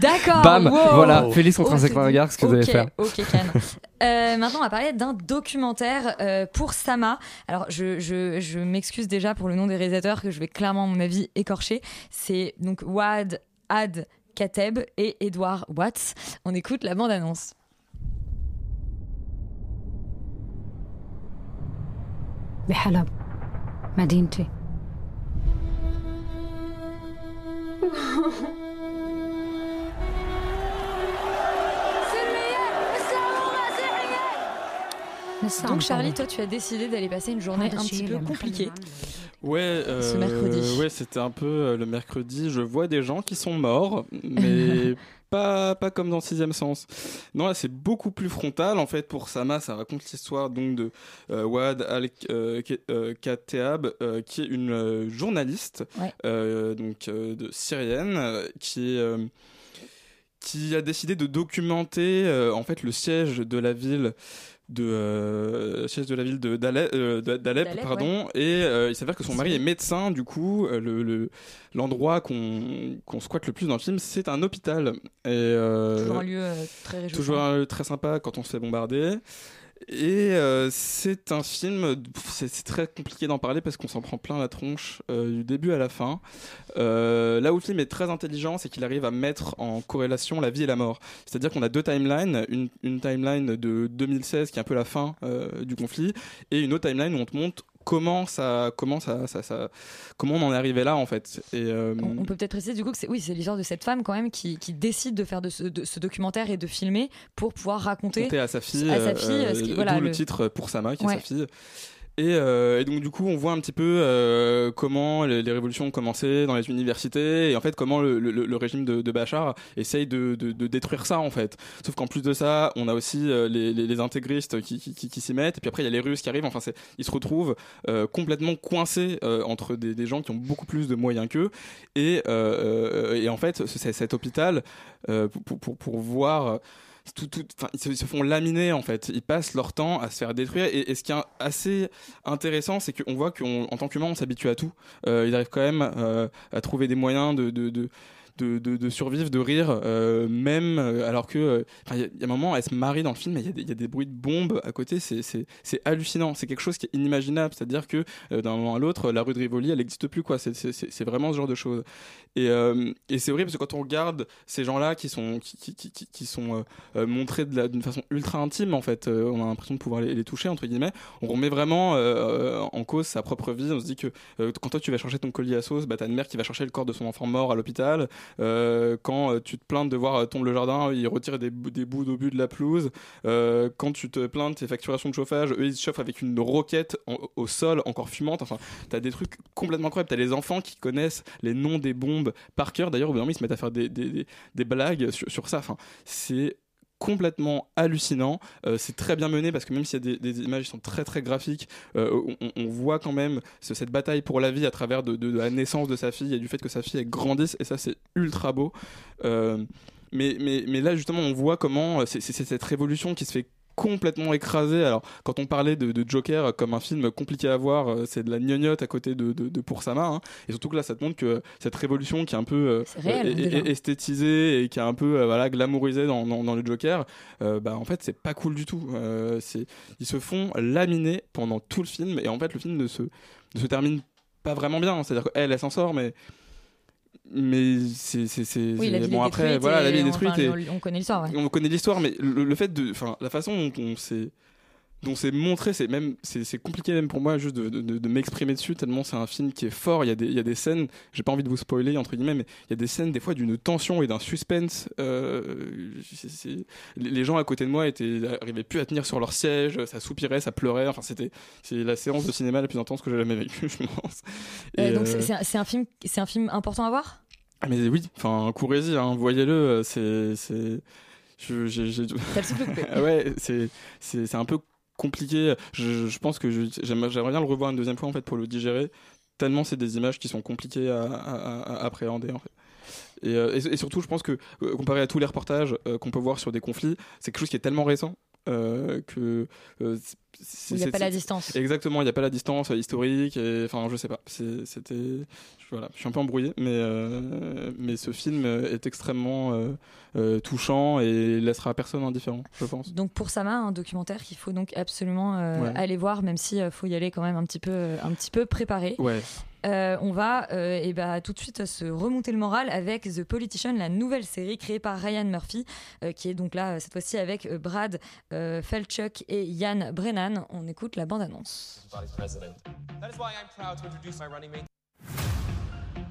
D'accord. bam wow. voilà Félix contre un Oh, certain c'est- regard ce que vous allez faire Ok, Ken. [LAUGHS] Euh, maintenant, on va parler d'un documentaire euh, pour Sama. Alors, je, je, je m'excuse déjà pour le nom des réalisateurs que je vais clairement, à mon avis, écorcher. C'est donc Wad Ad Kateb et Edward Watts. On écoute la bande-annonce. بحلب مدينتي [LAUGHS] Donc, Charlie, toi, tu as décidé d'aller passer une journée un petit peu compliquée. Ouais, euh, Ce mercredi. Ouais, c'était un peu euh, le mercredi. Je vois des gens qui sont morts, mais [LAUGHS] pas, pas comme dans Sixième Sens. Non, là, c'est beaucoup plus frontal. En fait, pour Sama, ça raconte l'histoire donc de euh, Wad Al euh, Ke- Kateab, euh, qui est une journaliste, Ouais. donc de syrienne, qui est qui a décidé de documenter euh, en fait le siège de la ville de euh, siège de la ville de d'Alep, euh, d'Alep, D'Alep, pardon. et euh, il s'avère que son mari est médecin. Du coup euh, le le- l'endroit qu'on qu'on squatte le plus dans le film c'est un hôpital. Et euh, Toujours un lieu euh, très réjouissant. toujours un lieu très sympa quand on se fait bombarder et euh, c'est un film, c'est très compliqué d'en parler parce qu'on s'en prend plein la tronche euh, du début à la fin. Euh, là où le film est très intelligent, c'est qu'il arrive à mettre en corrélation la vie et la mort. C'est-à-dire qu'on a deux timelines, une, une timeline de 2016 qui est un peu la fin euh, du conflit, et une autre timeline où on te montre comment ça, comment ça, ça, ça- comment on en est arrivé là en fait. Et euh, On peut peut-être préciser du coup que c'est oui, c'est l'histoire de cette femme quand même qui, qui décide de faire de ce, de ce documentaire et de filmer pour pouvoir raconter compter à sa fille, à sa fille, euh, ce qui- d'où voilà, le, le- titre pour Sama, qui est sa fille. Et, euh, et donc du coup, on voit un petit peu euh, comment les, révolutions ont commencé dans les universités et en fait comment le, régime de, Bachar essaye de, détruire ça en fait. Sauf qu'en plus de ça, on a aussi euh, les, intégristes qui, s'y mettent et puis après il y a les Russes qui arrivent. Enfin, ils se retrouvent euh, complètement coincés euh, entre des, gens qui ont beaucoup plus de moyens qu'eux et, et en fait ce- cet hôpital pour voir ils, se, font laminer en fait. Ils passent leur temps à se faire détruire. Et, ce qui est assez intéressant, c'est qu'on voit qu'en tant qu'humain, on s'habitue à tout. Euh, ils arrivent quand même euh, à trouver des moyens de de, survivre, de rire, euh, même euh, alors que, euh, y, a- un moment, elle se marie dans le film, il y, a des- bruits de bombes à côté, c'est- hallucinant, c'est quelque chose qui est inimaginable, c'est-à-dire que d'un moment à l'autre, la rue de Rivoli, elle n'existe plus, quoi. C'est- vraiment ce genre de choses. Et, c'est vrai parce que quand on regarde ces gens-là qui sont qui, sont montrés d'une façon ultra intime, en fait, on a l'impression de pouvoir les, toucher entre guillemets. On remet vraiment en cause sa propre vie. On se dit que quand toi tu vas chercher ton colis à sauce, bah t'as une mère qui va chercher le corps de son enfant mort à l'hôpital. Euh, quand euh, tu te plains de voir euh, tomber le jardin, ils retirent des, bouts- d'obus de la pelouse. Quand tu te plains de tes facturations de chauffage, eux ils se chauffent avec une roquette au sol encore fumante. Enfin, t'as des trucs complètement incroyables. T'as les enfants qui connaissent les noms des bombes par cœur. D'ailleurs, au bout ils se mettent à faire des blagues sur, sur ça. Enfin, c'est complètement hallucinant. Euh, c'est très bien mené parce que même s'il y a des, images qui sont très très graphiques, euh, on, voit quand même ce- cette bataille pour la vie à travers de, la naissance de sa fille et du fait que sa fille elle grandisse et ça c'est ultra beau. Euh, mais, mais, mais là justement on voit comment c'est cette révolution qui se fait complètement écrasée. Alors, quand on parlait de, de Joker comme un film compliqué à voir, euh, c'est de la gnognotte à côté de, de, de Pour Sama. hein. Et surtout que là, ça te montre que cette révolution qui est un peu euh, réel, euh, esthétisée et qui est un peu voilà, glamourisée dans, dans, dans le Joker, bah, en fait, c'est pas cool du tout. C'est- ils se font laminer pendant tout le film et en fait, le film ne se, ne se termine pas vraiment bien. C'est-à-dire qu'elle, elle s'en sort, mais. Mais c'est c'est c'est Oui, bon après voilà la ville est enfin, détruite et on connaît l'histoire, ouais. on connaît l'histoire mais le, le fait de enfin la façon dont on s'est dont c'est montré c'est même c'est compliqué même pour moi juste de, de, m'exprimer dessus tellement c'est un film qui est fort il y a des il y a des scènes j'ai pas envie de vous spoiler entre guillemets mais il y a des scènes des fois d'une tension et d'un suspense euh, les les gens à côté de moi étaient arrivaient plus à tenir sur leur siège ça soupirait ça pleurait enfin c'était c'est la séance de cinéma la plus intense que j'ai jamais vécue [LAUGHS] je pense Euh, Et, donc euh, c'est- un, film, c'est un film important à voir? mais oui, enfin, courez-y, hein, voyez-le, euh, c'est. c'est... Je, j'ai, [LAUGHS] ouais, c'est, c'est un peu compliqué. Je, pense que j'aimerais, bien le revoir une deuxième fois en fait pour le digérer, tellement c'est des images qui sont compliquées à, appréhender euh, et- et surtout, je pense que euh, comparé à tous les reportages euh, qu'on peut voir sur des conflits, c'est quelque chose qui est tellement récent euh, que euh, Il y a pas la distance. Exactement, il n'y a pas la distance historique. Et, enfin, je sais pas. C'était, je- voilà, je suis un peu embrouillé, mais euh, mais ce film est extrêmement euh, touchant et laissera personne indifférent, je pense. Donc pour Sama, un documentaire qu'il faut donc absolument euh, Ouais. aller voir, même si faut y aller quand même un petit peu, un petit peu préparé. Ouais. Euh, on va euh, et bah, tout de suite se remonter le moral avec The Politician, la nouvelle série créée par Ryan Murphy, euh, qui est donc là cette fois-ci avec Brad euh, Falchuk et Yann Brennan. On écoute la bande-annonce. Body's president. That is why I'm proud to introduce my running mate.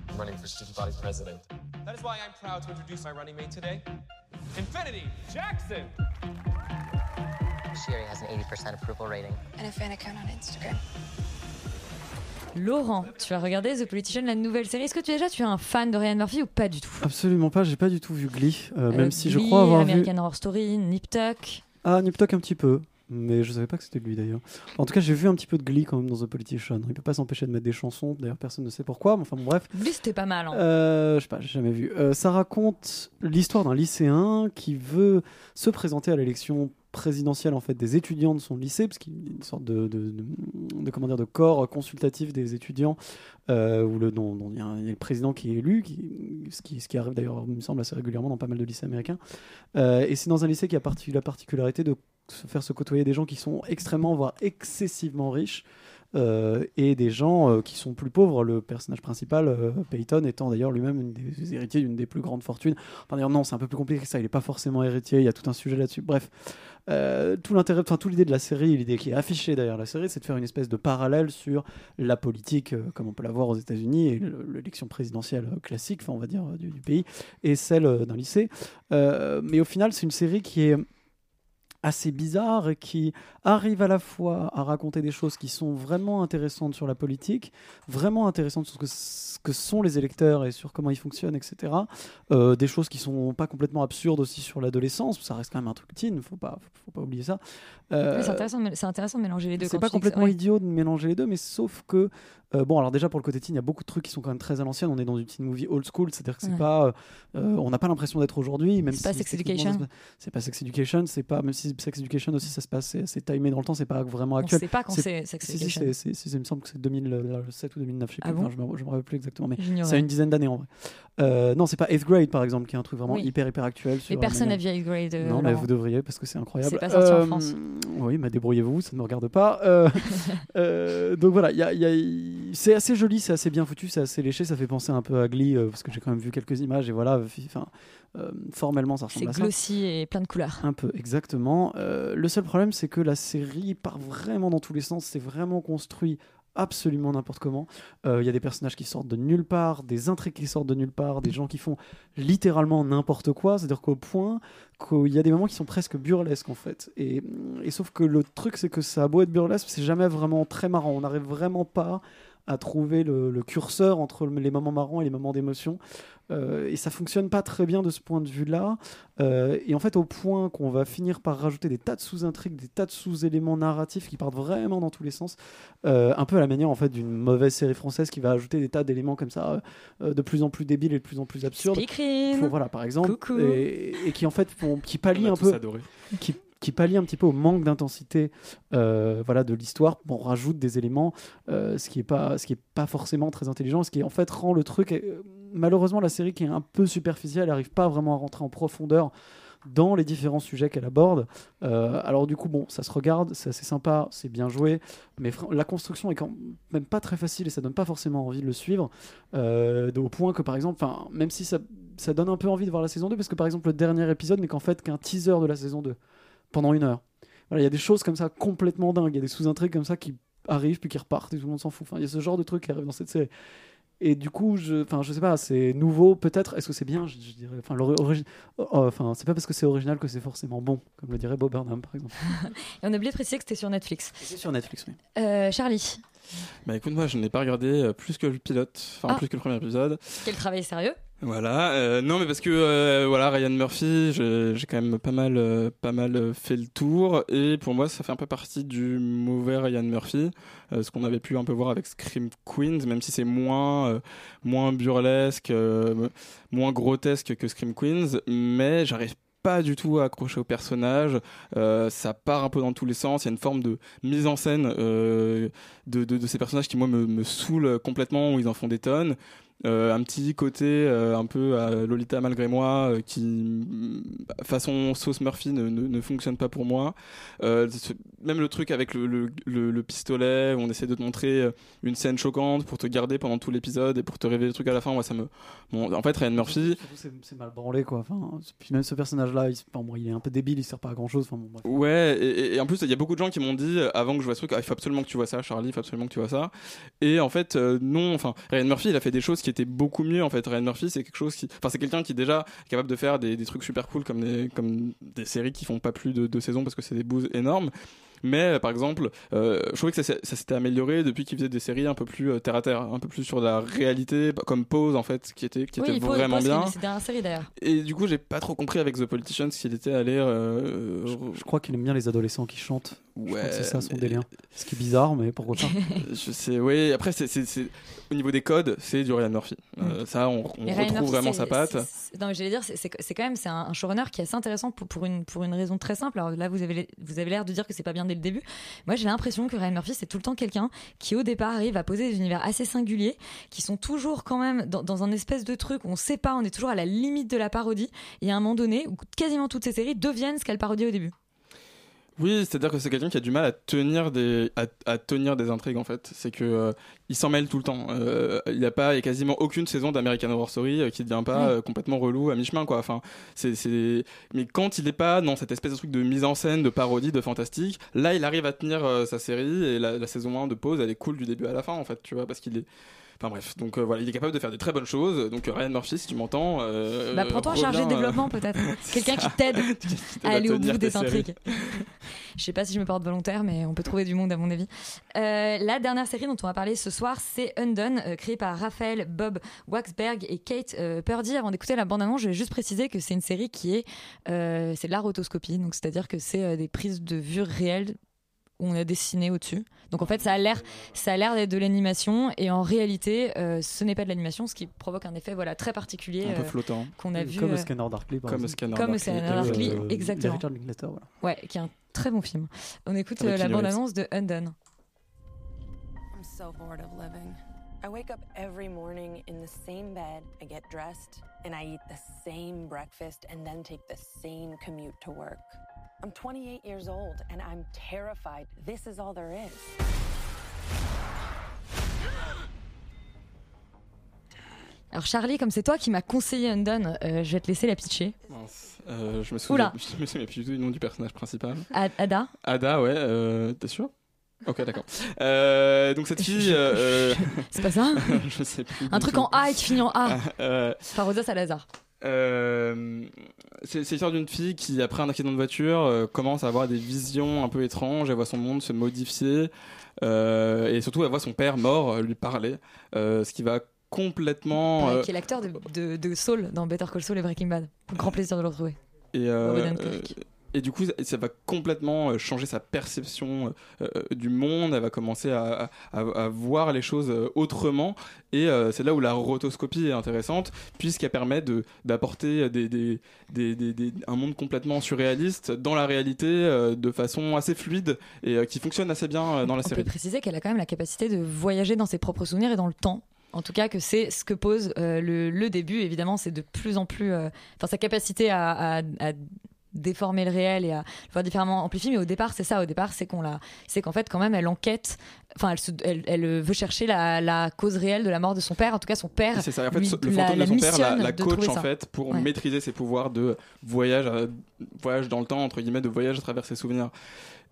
I'm running for Student Body president. That is why I'm proud to introduce my running mate today. Infinity Jackson! She already has an 80% approval rating. And a fan account on Instagram. Laurent, tu as regardé The Politician, la nouvelle série. Est-ce que tu déjà tu es un fan de Ryan Murphy ou pas du tout? Absolument pas, j'ai pas du tout vu Glee, euh, même Euh, si je crois avoir American vu. Horror Story, Nip Tuck. Ah, Nip Tuck un petit peu, mais je savais pas que c'était lui d'ailleurs. En tout cas, j'ai vu un petit peu de Glee quand même dans The Politician. Il peut pas s'empêcher de mettre des chansons, d'ailleurs personne ne sait pourquoi, mais enfin bon, bref. Glee c'était pas mal. hein. Euh, je sais pas, j'ai jamais vu. Ça raconte l'histoire d'un lycéen qui veut se présenter à l'élection présidentielle en fait des étudiants de son lycée, parce qu'il y a une sorte de, de, comment dire de corps consultatif des étudiants euh, où le dont, il, y a le président qui est élu, ce, qui, ce qui arrive d'ailleurs il me semble assez régulièrement dans pas mal de lycées américains. Euh, et c'est dans un lycée qui a la particularité de se faire se côtoyer des gens qui sont extrêmement voire excessivement riches. euh, et des gens qui sont plus pauvres. Le personnage principal, euh, Peyton, étant d'ailleurs lui-même des héritiers d'une des plus grandes fortunes. Enfin, d'ailleurs, non, c'est un peu plus compliqué que ça. Il n'est pas forcément héritier. Il y a tout un sujet là-dessus. Bref. Euh, tout l'intérêt, enfin, toute l'idée de la série, l'idée qui est affichée derrière la série, c'est de faire une espèce de parallèle sur la politique, euh, comme on peut la voir aux États-Unis, et le- l'élection présidentielle euh, classique, on va dire, du, pays, et celle d'un lycée. Mais au final, c'est une série qui est assez bizarre et qui arrive à la fois à raconter des choses qui sont vraiment intéressantes sur la politique, vraiment intéressantes sur ce que, ce que sont les électeurs et sur comment ils fonctionnent, etc. Euh, des choses qui sont pas complètement absurdes aussi sur l'adolescence, ça reste quand même un truc teen, faut pas, faut, faut pas oublier ça. Euh, C'est intéressant, intéressant de mélanger les deux. c'est pas complètement ouais. idiot de mélanger les deux, mais sauf que euh, bon, alors déjà pour le côté teen, il y a beaucoup de trucs qui sont quand même très à l'ancienne. On est dans une teen movie old school, c'est-à-dire que c'est Ouais. pas, euh, on n'a pas l'impression d'être aujourd'hui, même C'est pas si Sex techniquement, Education. C'est pas Sex Education, c'est pas même si Sex Education aussi ça se passe, c'est timé dans le temps, c'est pas vraiment On actuel. sait pas quand c'est Sex si, si, Education. c'est- c'est- il me semble que c'est 2007 ou 2009, je sais Ah plus, bon enfin, je me, rappelle plus exactement, mais c'est une dizaine d'années en vrai. Euh, non, c'est pas 8th Grade par exemple, qui est un truc vraiment Oui. hyper hyper actuel. sur Mais personne n'a vu Eighth Grade. euh, non, mais vous devriez parce que c'est incroyable. C'est pas sorti en Euh, France. Oui, mais débrouillez-vous, ça ne me regarde pas. [LAUGHS] Donc voilà, il y a- c'est assez joli, c'est assez bien foutu, c'est assez léché, ça fait penser un peu à Glee euh, parce que j'ai quand même vu quelques images et voilà, enfin, euh, formellement ça C'est ressemble à ça. glossy et plein de couleurs. Un peu, exactement. Euh, le seul problème, c'est que la série part vraiment dans tous les sens. C'est vraiment construit absolument n'importe comment. Euh, Il y a des personnages qui sortent de nulle part, des intrigues qui sortent de nulle part, des gens qui font littéralement n'importe quoi. C'est-à-dire qu'au point qu'il y a des moments qui sont presque burlesques en fait. Et, et sauf que le truc, c'est que ça a beau être burlesque, c'est jamais vraiment très marrant. On n'arrive vraiment pas à trouver le, le curseur entre le- les moments marrants et les moments d'émotion. Euh, et ça fonctionne pas très bien de ce point de vue-là. Euh, et en fait, au point qu'on va finir par rajouter des tas de sous-intrigues, des tas de sous-éléments narratifs qui partent vraiment dans tous les sens, Euh, un peu à la manière en fait d'une mauvaise série française qui va ajouter des tas d'éléments comme ça, euh, de plus en plus débiles et de plus en plus absurdes. Pour- voilà, par exemple, et, et qui en fait font, qui pallient un peu, adoré. qui, qui pallie un petit peu au manque d'intensité euh, voilà, de l'histoire. On rajoute des éléments, euh, ce qui est pas, ce qui est pas forcément très intelligent, ce qui en fait rend le truc. euh, malheureusement, la série qui est un peu superficielle, elle n'arrive pas vraiment à rentrer en profondeur dans les différents sujets qu'elle aborde. Alors du coup, bon, ça se regarde, c'est assez sympa, c'est bien joué, mais la construction est quand même pas très facile et ça donne pas forcément envie de le suivre, au point que par exemple, même si ça, ça donne un peu envie de voir la saison 2, parce que par exemple le dernier épisode n'est qu'en fait qu'un teaser de la saison 2, pendant une heure. Voilà, il y a des choses comme ça complètement dingues, il y a des sous-intrigues comme ça qui arrivent puis qui repartent et tout le monde s'en fout. Enfin, il y a ce genre de truc qui arrive dans cette série. Et du coup, je, enfin, je sais pas, c'est nouveau peut-être. Est-ce que c'est bien je, je dirais. Enfin, oh, oh, enfin, c'est pas parce que c'est original que c'est forcément bon, comme le dirait Bob Burnham par exemple. [LAUGHS] Et on a oublié de préciser que c'était sur Netflix. C'est sur Netflix, oui. Euh, Charlie, Bah écoute, moi je n'ai pas regardé euh, plus que le pilote, enfin Ah. plus que le premier épisode. quel travail sérieux Voilà, euh, non mais parce que euh, voilà Ryan Murphy, j'ai quand même pas mal, euh, pas mal fait le tour et pour moi ça fait un peu partie du mauvais Ryan Murphy, ce qu'on avait pu un peu voir avec Scream Queens, même si c'est moins, moins burlesque, moins grotesque que Scream Queens, mais j'arrive pas du tout à accrocher au personnage. Ça part un peu dans tous les sens. Il y a une forme de mise en scène de, ces personnages qui moi me, me complètement, où ils en font des tonnes. Euh, un petit côté euh, un peu à Lolita malgré moi euh, qui mm, façon sauce Murphy ne, ne, ne fonctionne pas pour moi euh, même le truc avec le, le, le, le pistolet où on essaie de te montrer euh, une scène choquante pour te garder pendant tout l'épisode et pour te révéler le truc à la fin moi ça me bon, en fait Ryan Murphy c'est- mal branlé quoi. Enfin, puis même ce personnage-là, il, enfin, bon, il est un peu débile, il sert pas à grand chose. Enfin, bon, bref. Ouais, et, en plus, il y a beaucoup de gens qui m'ont dit euh, avant que je vois ce truc, ah, il faut absolument que tu vois ça, Charlie, il faut absolument que tu vois ça. Et en fait, euh, non, enfin, Ryan Murphy, il a fait des choses qui étaient beaucoup mieux. En fait, Ryan Murphy, c'est quelque chose qui, enfin, c'est quelqu'un qui déjà est capable de faire des, des trucs super cool comme des, comme des séries qui font pas plus de deux saisons parce que c'est des bouses énormes. Mais par exemple, euh, je trouvais que ça, s'était amélioré depuis qu'il faisait des séries un peu plus euh, terre à terre, un peu plus sur la réalité, comme Pose en fait, qui était, qui Oui, était vraiment Pose, bien. Une série d'ailleurs. Et du coup, j'ai pas trop compris avec The Politician s'il était allé. euh, Je crois qu'il aime bien les adolescents qui chantent. Ouais, c'est ça son mais- délire. Ce qui est bizarre, mais pourquoi pas [LAUGHS] je sais, oui. Après, c'est, au niveau des codes, c'est du Ryan Murphy. Euh, ça, on, on retrouve Murphy, vraiment sa patte. Non, mais j'allais dire, c'est- quand même c'est un, un showrunner qui est assez intéressant pour, pour une pour une raison très simple. Alors là, vous avez vous avez l'air de dire que c'est pas bien dès le début. Moi, j'ai l'impression que Ryan Murphy, c'est tout le temps quelqu'un qui au départ arrive à poser des univers assez singuliers, qui sont toujours quand même dans, dans un espèce de truc où on sait pas, on est toujours à la limite de la parodie. Et à un moment donné, où quasiment toutes ces séries deviennent ce qu'elles parodient au début. Oui, c'est-à-dire que c'est quelqu'un qui a du mal à tenir des, à, à tenir des intrigues en fait. C'est que euh, il s'en mêle tout le temps. Euh, il n'y a pas, il y a quasiment aucune saison d'American Horror Story euh, qui ne devient pas complètement relou à mi-chemin quoi. Enfin, c'est, mais quand il n'est pas dans cette espèce de truc de mise en scène, de parodie, de fantastique, là il arrive à tenir sa série et la, la saison 1 de pause, elle est cool du début à la fin en fait, tu vois, parce qu'il est Enfin bref, donc euh, voilà, il est capable de faire des très bonnes choses. Donc euh, Ryan Murphy, si tu m'entends, euh, Bah, prends-toi un chargé de euh, développement peut-être. [LAUGHS] [LAUGHS] Quelqu'un qui t'aide à aller au bout des intrigues. Je sais pas si je me porte volontaire, mais on peut trouver du monde à mon avis. Euh, la dernière série dont on va parler ce soir, c'est Undone, créée par Raphaël Bob Waxberg et Kate Purdy. Avant d'écouter la bande-annonce, je vais juste préciser que c'est une série qui est, c'est de la rotoscopie, donc c'est-à-dire que c'est des prises de vue réelles où on a dessiné au-dessus. Donc en fait, ça a l'air, ça a l'air d'être de l'animation, et en réalité, euh, ce n'est pas de l'animation, ce qui provoque un effet voilà très particulier Un peu euh, flottant. qu'on a vu. Comme euh, Scanner Darkly, par Comme exemple. Scanner Comme Darkly. Scanner Euh, Darkly, euh, exactement. Richard Linklater, voilà. Ouais, qui est un très bon film. On écoute euh, la bande-annonce de Undone. I'm so bored of living. I wake up every morning in the same bed, I get dressed, and I eat the same breakfast and then take the same commute to work. I'm 28 years old and I'm terrified this is all there is. Alors Charlie, comme c'est toi qui m'as conseillé Undone, euh, je vais te laisser la pitcher. Mince. Euh, je me souviens, Oula. je me souviens plus du nom du personnage principal. Ad- Ada Ada, ouais, euh, t'es sûr? Ok, d'accord. Euh, donc cette fille. euh, euh, C'est pas ça? [LAUGHS] Je sais plus. Un du truc tout. en A et qui finit en A. Euh, Parodia Salazar. Euh, c'est l'histoire d'une fille qui, après un accident de voiture, euh, commence à avoir des visions un peu étranges. Elle voit son monde se modifier. euh, et surtout, elle voit son père mort lui parler. ce qui va complètement. Ouais, qui est l'acteur de, de, de Saul dans Better Call Saul et Breaking Bad. Grand plaisir de le retrouver. Et, et du coup, ça- ça va complètement euh, changer sa perception euh, euh, du monde. Elle va commencer à, à- à voir les choses autrement. Et euh, c'est là où la rotoscopie est intéressante, puisqu'elle permet d'apporter des, des- des- des- des- un monde complètement surréaliste dans la réalité euh, de façon assez fluide et qui fonctionne assez bien dans la On série. peut préciser qu'elle a quand même la capacité de voyager dans ses propres souvenirs et dans le temps. En tout cas, que c'est ce que pose euh, le, le début. Évidemment, c'est de plus en plus. euh, Enfin, sa capacité à, à- à déformer le réel et à le voir différemment amplifié. Mais au départ, c'est ça. Au départ, c'est qu'on la, c'est qu'en fait, quand même, elle enquête. Enfin, elle, se- elle, elle veut chercher la, la cause réelle de la mort de son père. En tout cas, son père. C'est ça. En fait, lui- le fantôme la de son père la, la coach en fait pour Ouais. maîtriser ses pouvoirs de voyage, euh, voyage dans le temps entre guillemets, de voyage à travers ses souvenirs.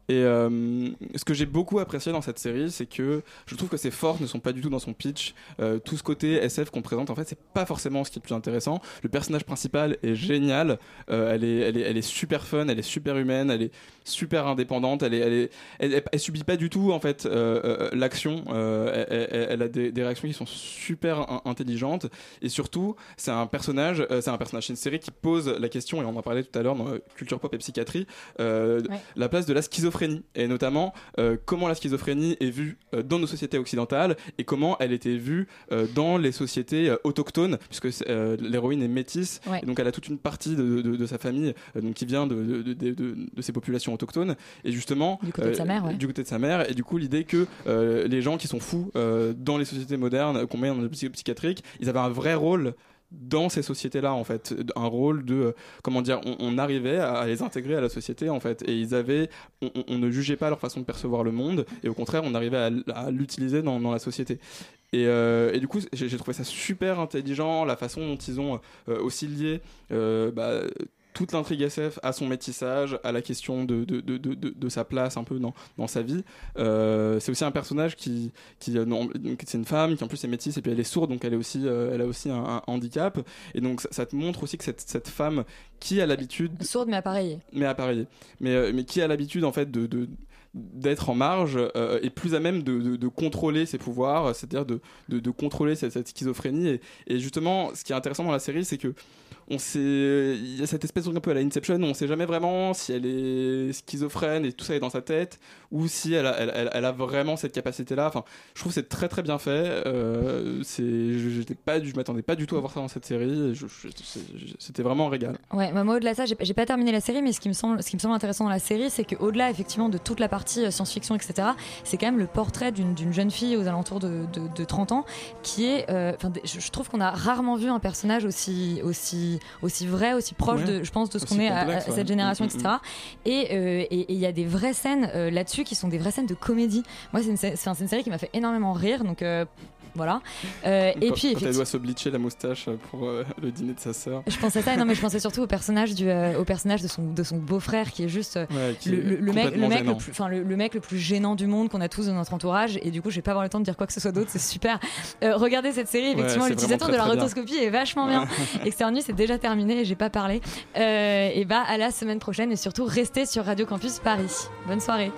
Et euh, ce que j'ai beaucoup apprécié dans cette série, c'est que je trouve que ses forces ne sont pas du tout dans son pitch. Euh, tout ce côté SF qu'on présente, en fait, c'est pas forcément ce qui est le plus intéressant. Le personnage principal est génial. Euh, elle, est, elle, est, elle est super fun, elle est super humaine, elle est super indépendante. Elle, est, elle, est, elle, elle- elle subit pas du tout en fait euh, euh, l'action. Euh, elle, elle- a des, des réactions qui sont super in- intelligentes. Et surtout, c'est un personnage, c'est un personnage, c'est une série qui pose la question, et on en parlait tout à l'heure dans Culture Pop et Psychiatrie, euh, Ouais. la place de la schizophrénie et notamment comment la schizophrénie est vue dans nos sociétés occidentales et comment elle était vue dans les sociétés autochtones puisque l'héroïne est métisse Ouais. et donc elle a toute une partie de, de- de sa famille donc qui vient de, de, de- de- de ces populations autochtones et justement Du côté de sa mère, ouais. du côté de sa mère et du coup l'idée que euh, les gens qui sont fous euh, dans les sociétés modernes qu'on met dans le psy- psychiatrique ils avaient un vrai rôle dans ces sociétés-là en fait. Un rôle de euh, comment dire on, on arrivait à, à les intégrer à la société en fait. Et ils avaient on, ne jugeait pas leur façon de percevoir le monde et au contraire on arrivait à, l'utiliser dans, dans la société. Et, euh, et du coup j'ai j'ai trouvé ça super intelligent la façon dont ils ont euh, aussi lié euh, bah, toute l'intrigue SF à son métissage, à la question de, de, de, de, de sa place un peu dans, dans sa vie. Euh, c'est aussi un personnage qui, qui euh, c'est une femme qui en plus est métisse et puis elle est sourde donc elle, est aussi, euh, elle a aussi un, un handicap. Et donc ça, ça te montre aussi que cette, cette femme qui a l'habitude Sourde mais appareillée. mais appareillée, mais, mais qui a l'habitude en fait de, de- d'être en marge euh, et plus à même de, de- de contrôler ses pouvoirs, c'est-à-dire de, de, de contrôler cette, cette schizophrénie. Et, et justement, ce qui est intéressant dans la série, c'est que on sait, il y a cette espèce de truc un peu à la Inception on sait jamais vraiment si elle est schizophrène et tout ça est dans sa tête ou si elle a, vraiment cette capacité-là. Enfin, je trouve c'est très très bien fait. Euh, c'est, pas, je m'attendais pas du tout à voir ça dans cette série. c'était vraiment un régal. Ouais, bah, moi au-delà de ça, j'ai pas terminé la série, mais ce qui me semble, intéressant dans la série, c'est qu'au-delà effectivement de toute la partie euh, science-fiction, etc., c'est quand même le portrait d'une jeune fille aux alentours de, de, de 30 ans qui est. euh, Enfin, je je trouve qu'on a rarement vu un personnage aussi aussi aussi aussi vrai, aussi proche Ouais. de, je pense, de ce qu'on est à, cette génération, Mm, mm, etc. Et euh, et- et il y a des vraies scènes euh, là-dessus qui sont des vraies scènes de comédie. Moi, c'est une, une série qui m'a fait énormément rire, donc euh, voilà. Euh, et Quand- puis quand elle doit se bleacher la moustache pour euh, le dîner de sa sœur. Je pensais à ça, non mais je pensais surtout au personnage du, euh, au personnage de son, de son beau-frère qui est juste euh, Ouais, qui le, est le- le mec, le mec, plus, enfin le, le mec le plus gênant du monde qu'on a tous dans notre entourage. Et du coup, je vais pas avoir le temps de dire quoi que ce soit d'autre. C'est super. Euh, regardez cette série. Effectivement, c'est l'utilisateur de la rotoscopie est vachement bien. Externe Nuit, c'est déjà terminé. J'ai pas parlé. Euh, et bah à la semaine prochaine et surtout restez sur Radio Campus Paris. Bonne soirée.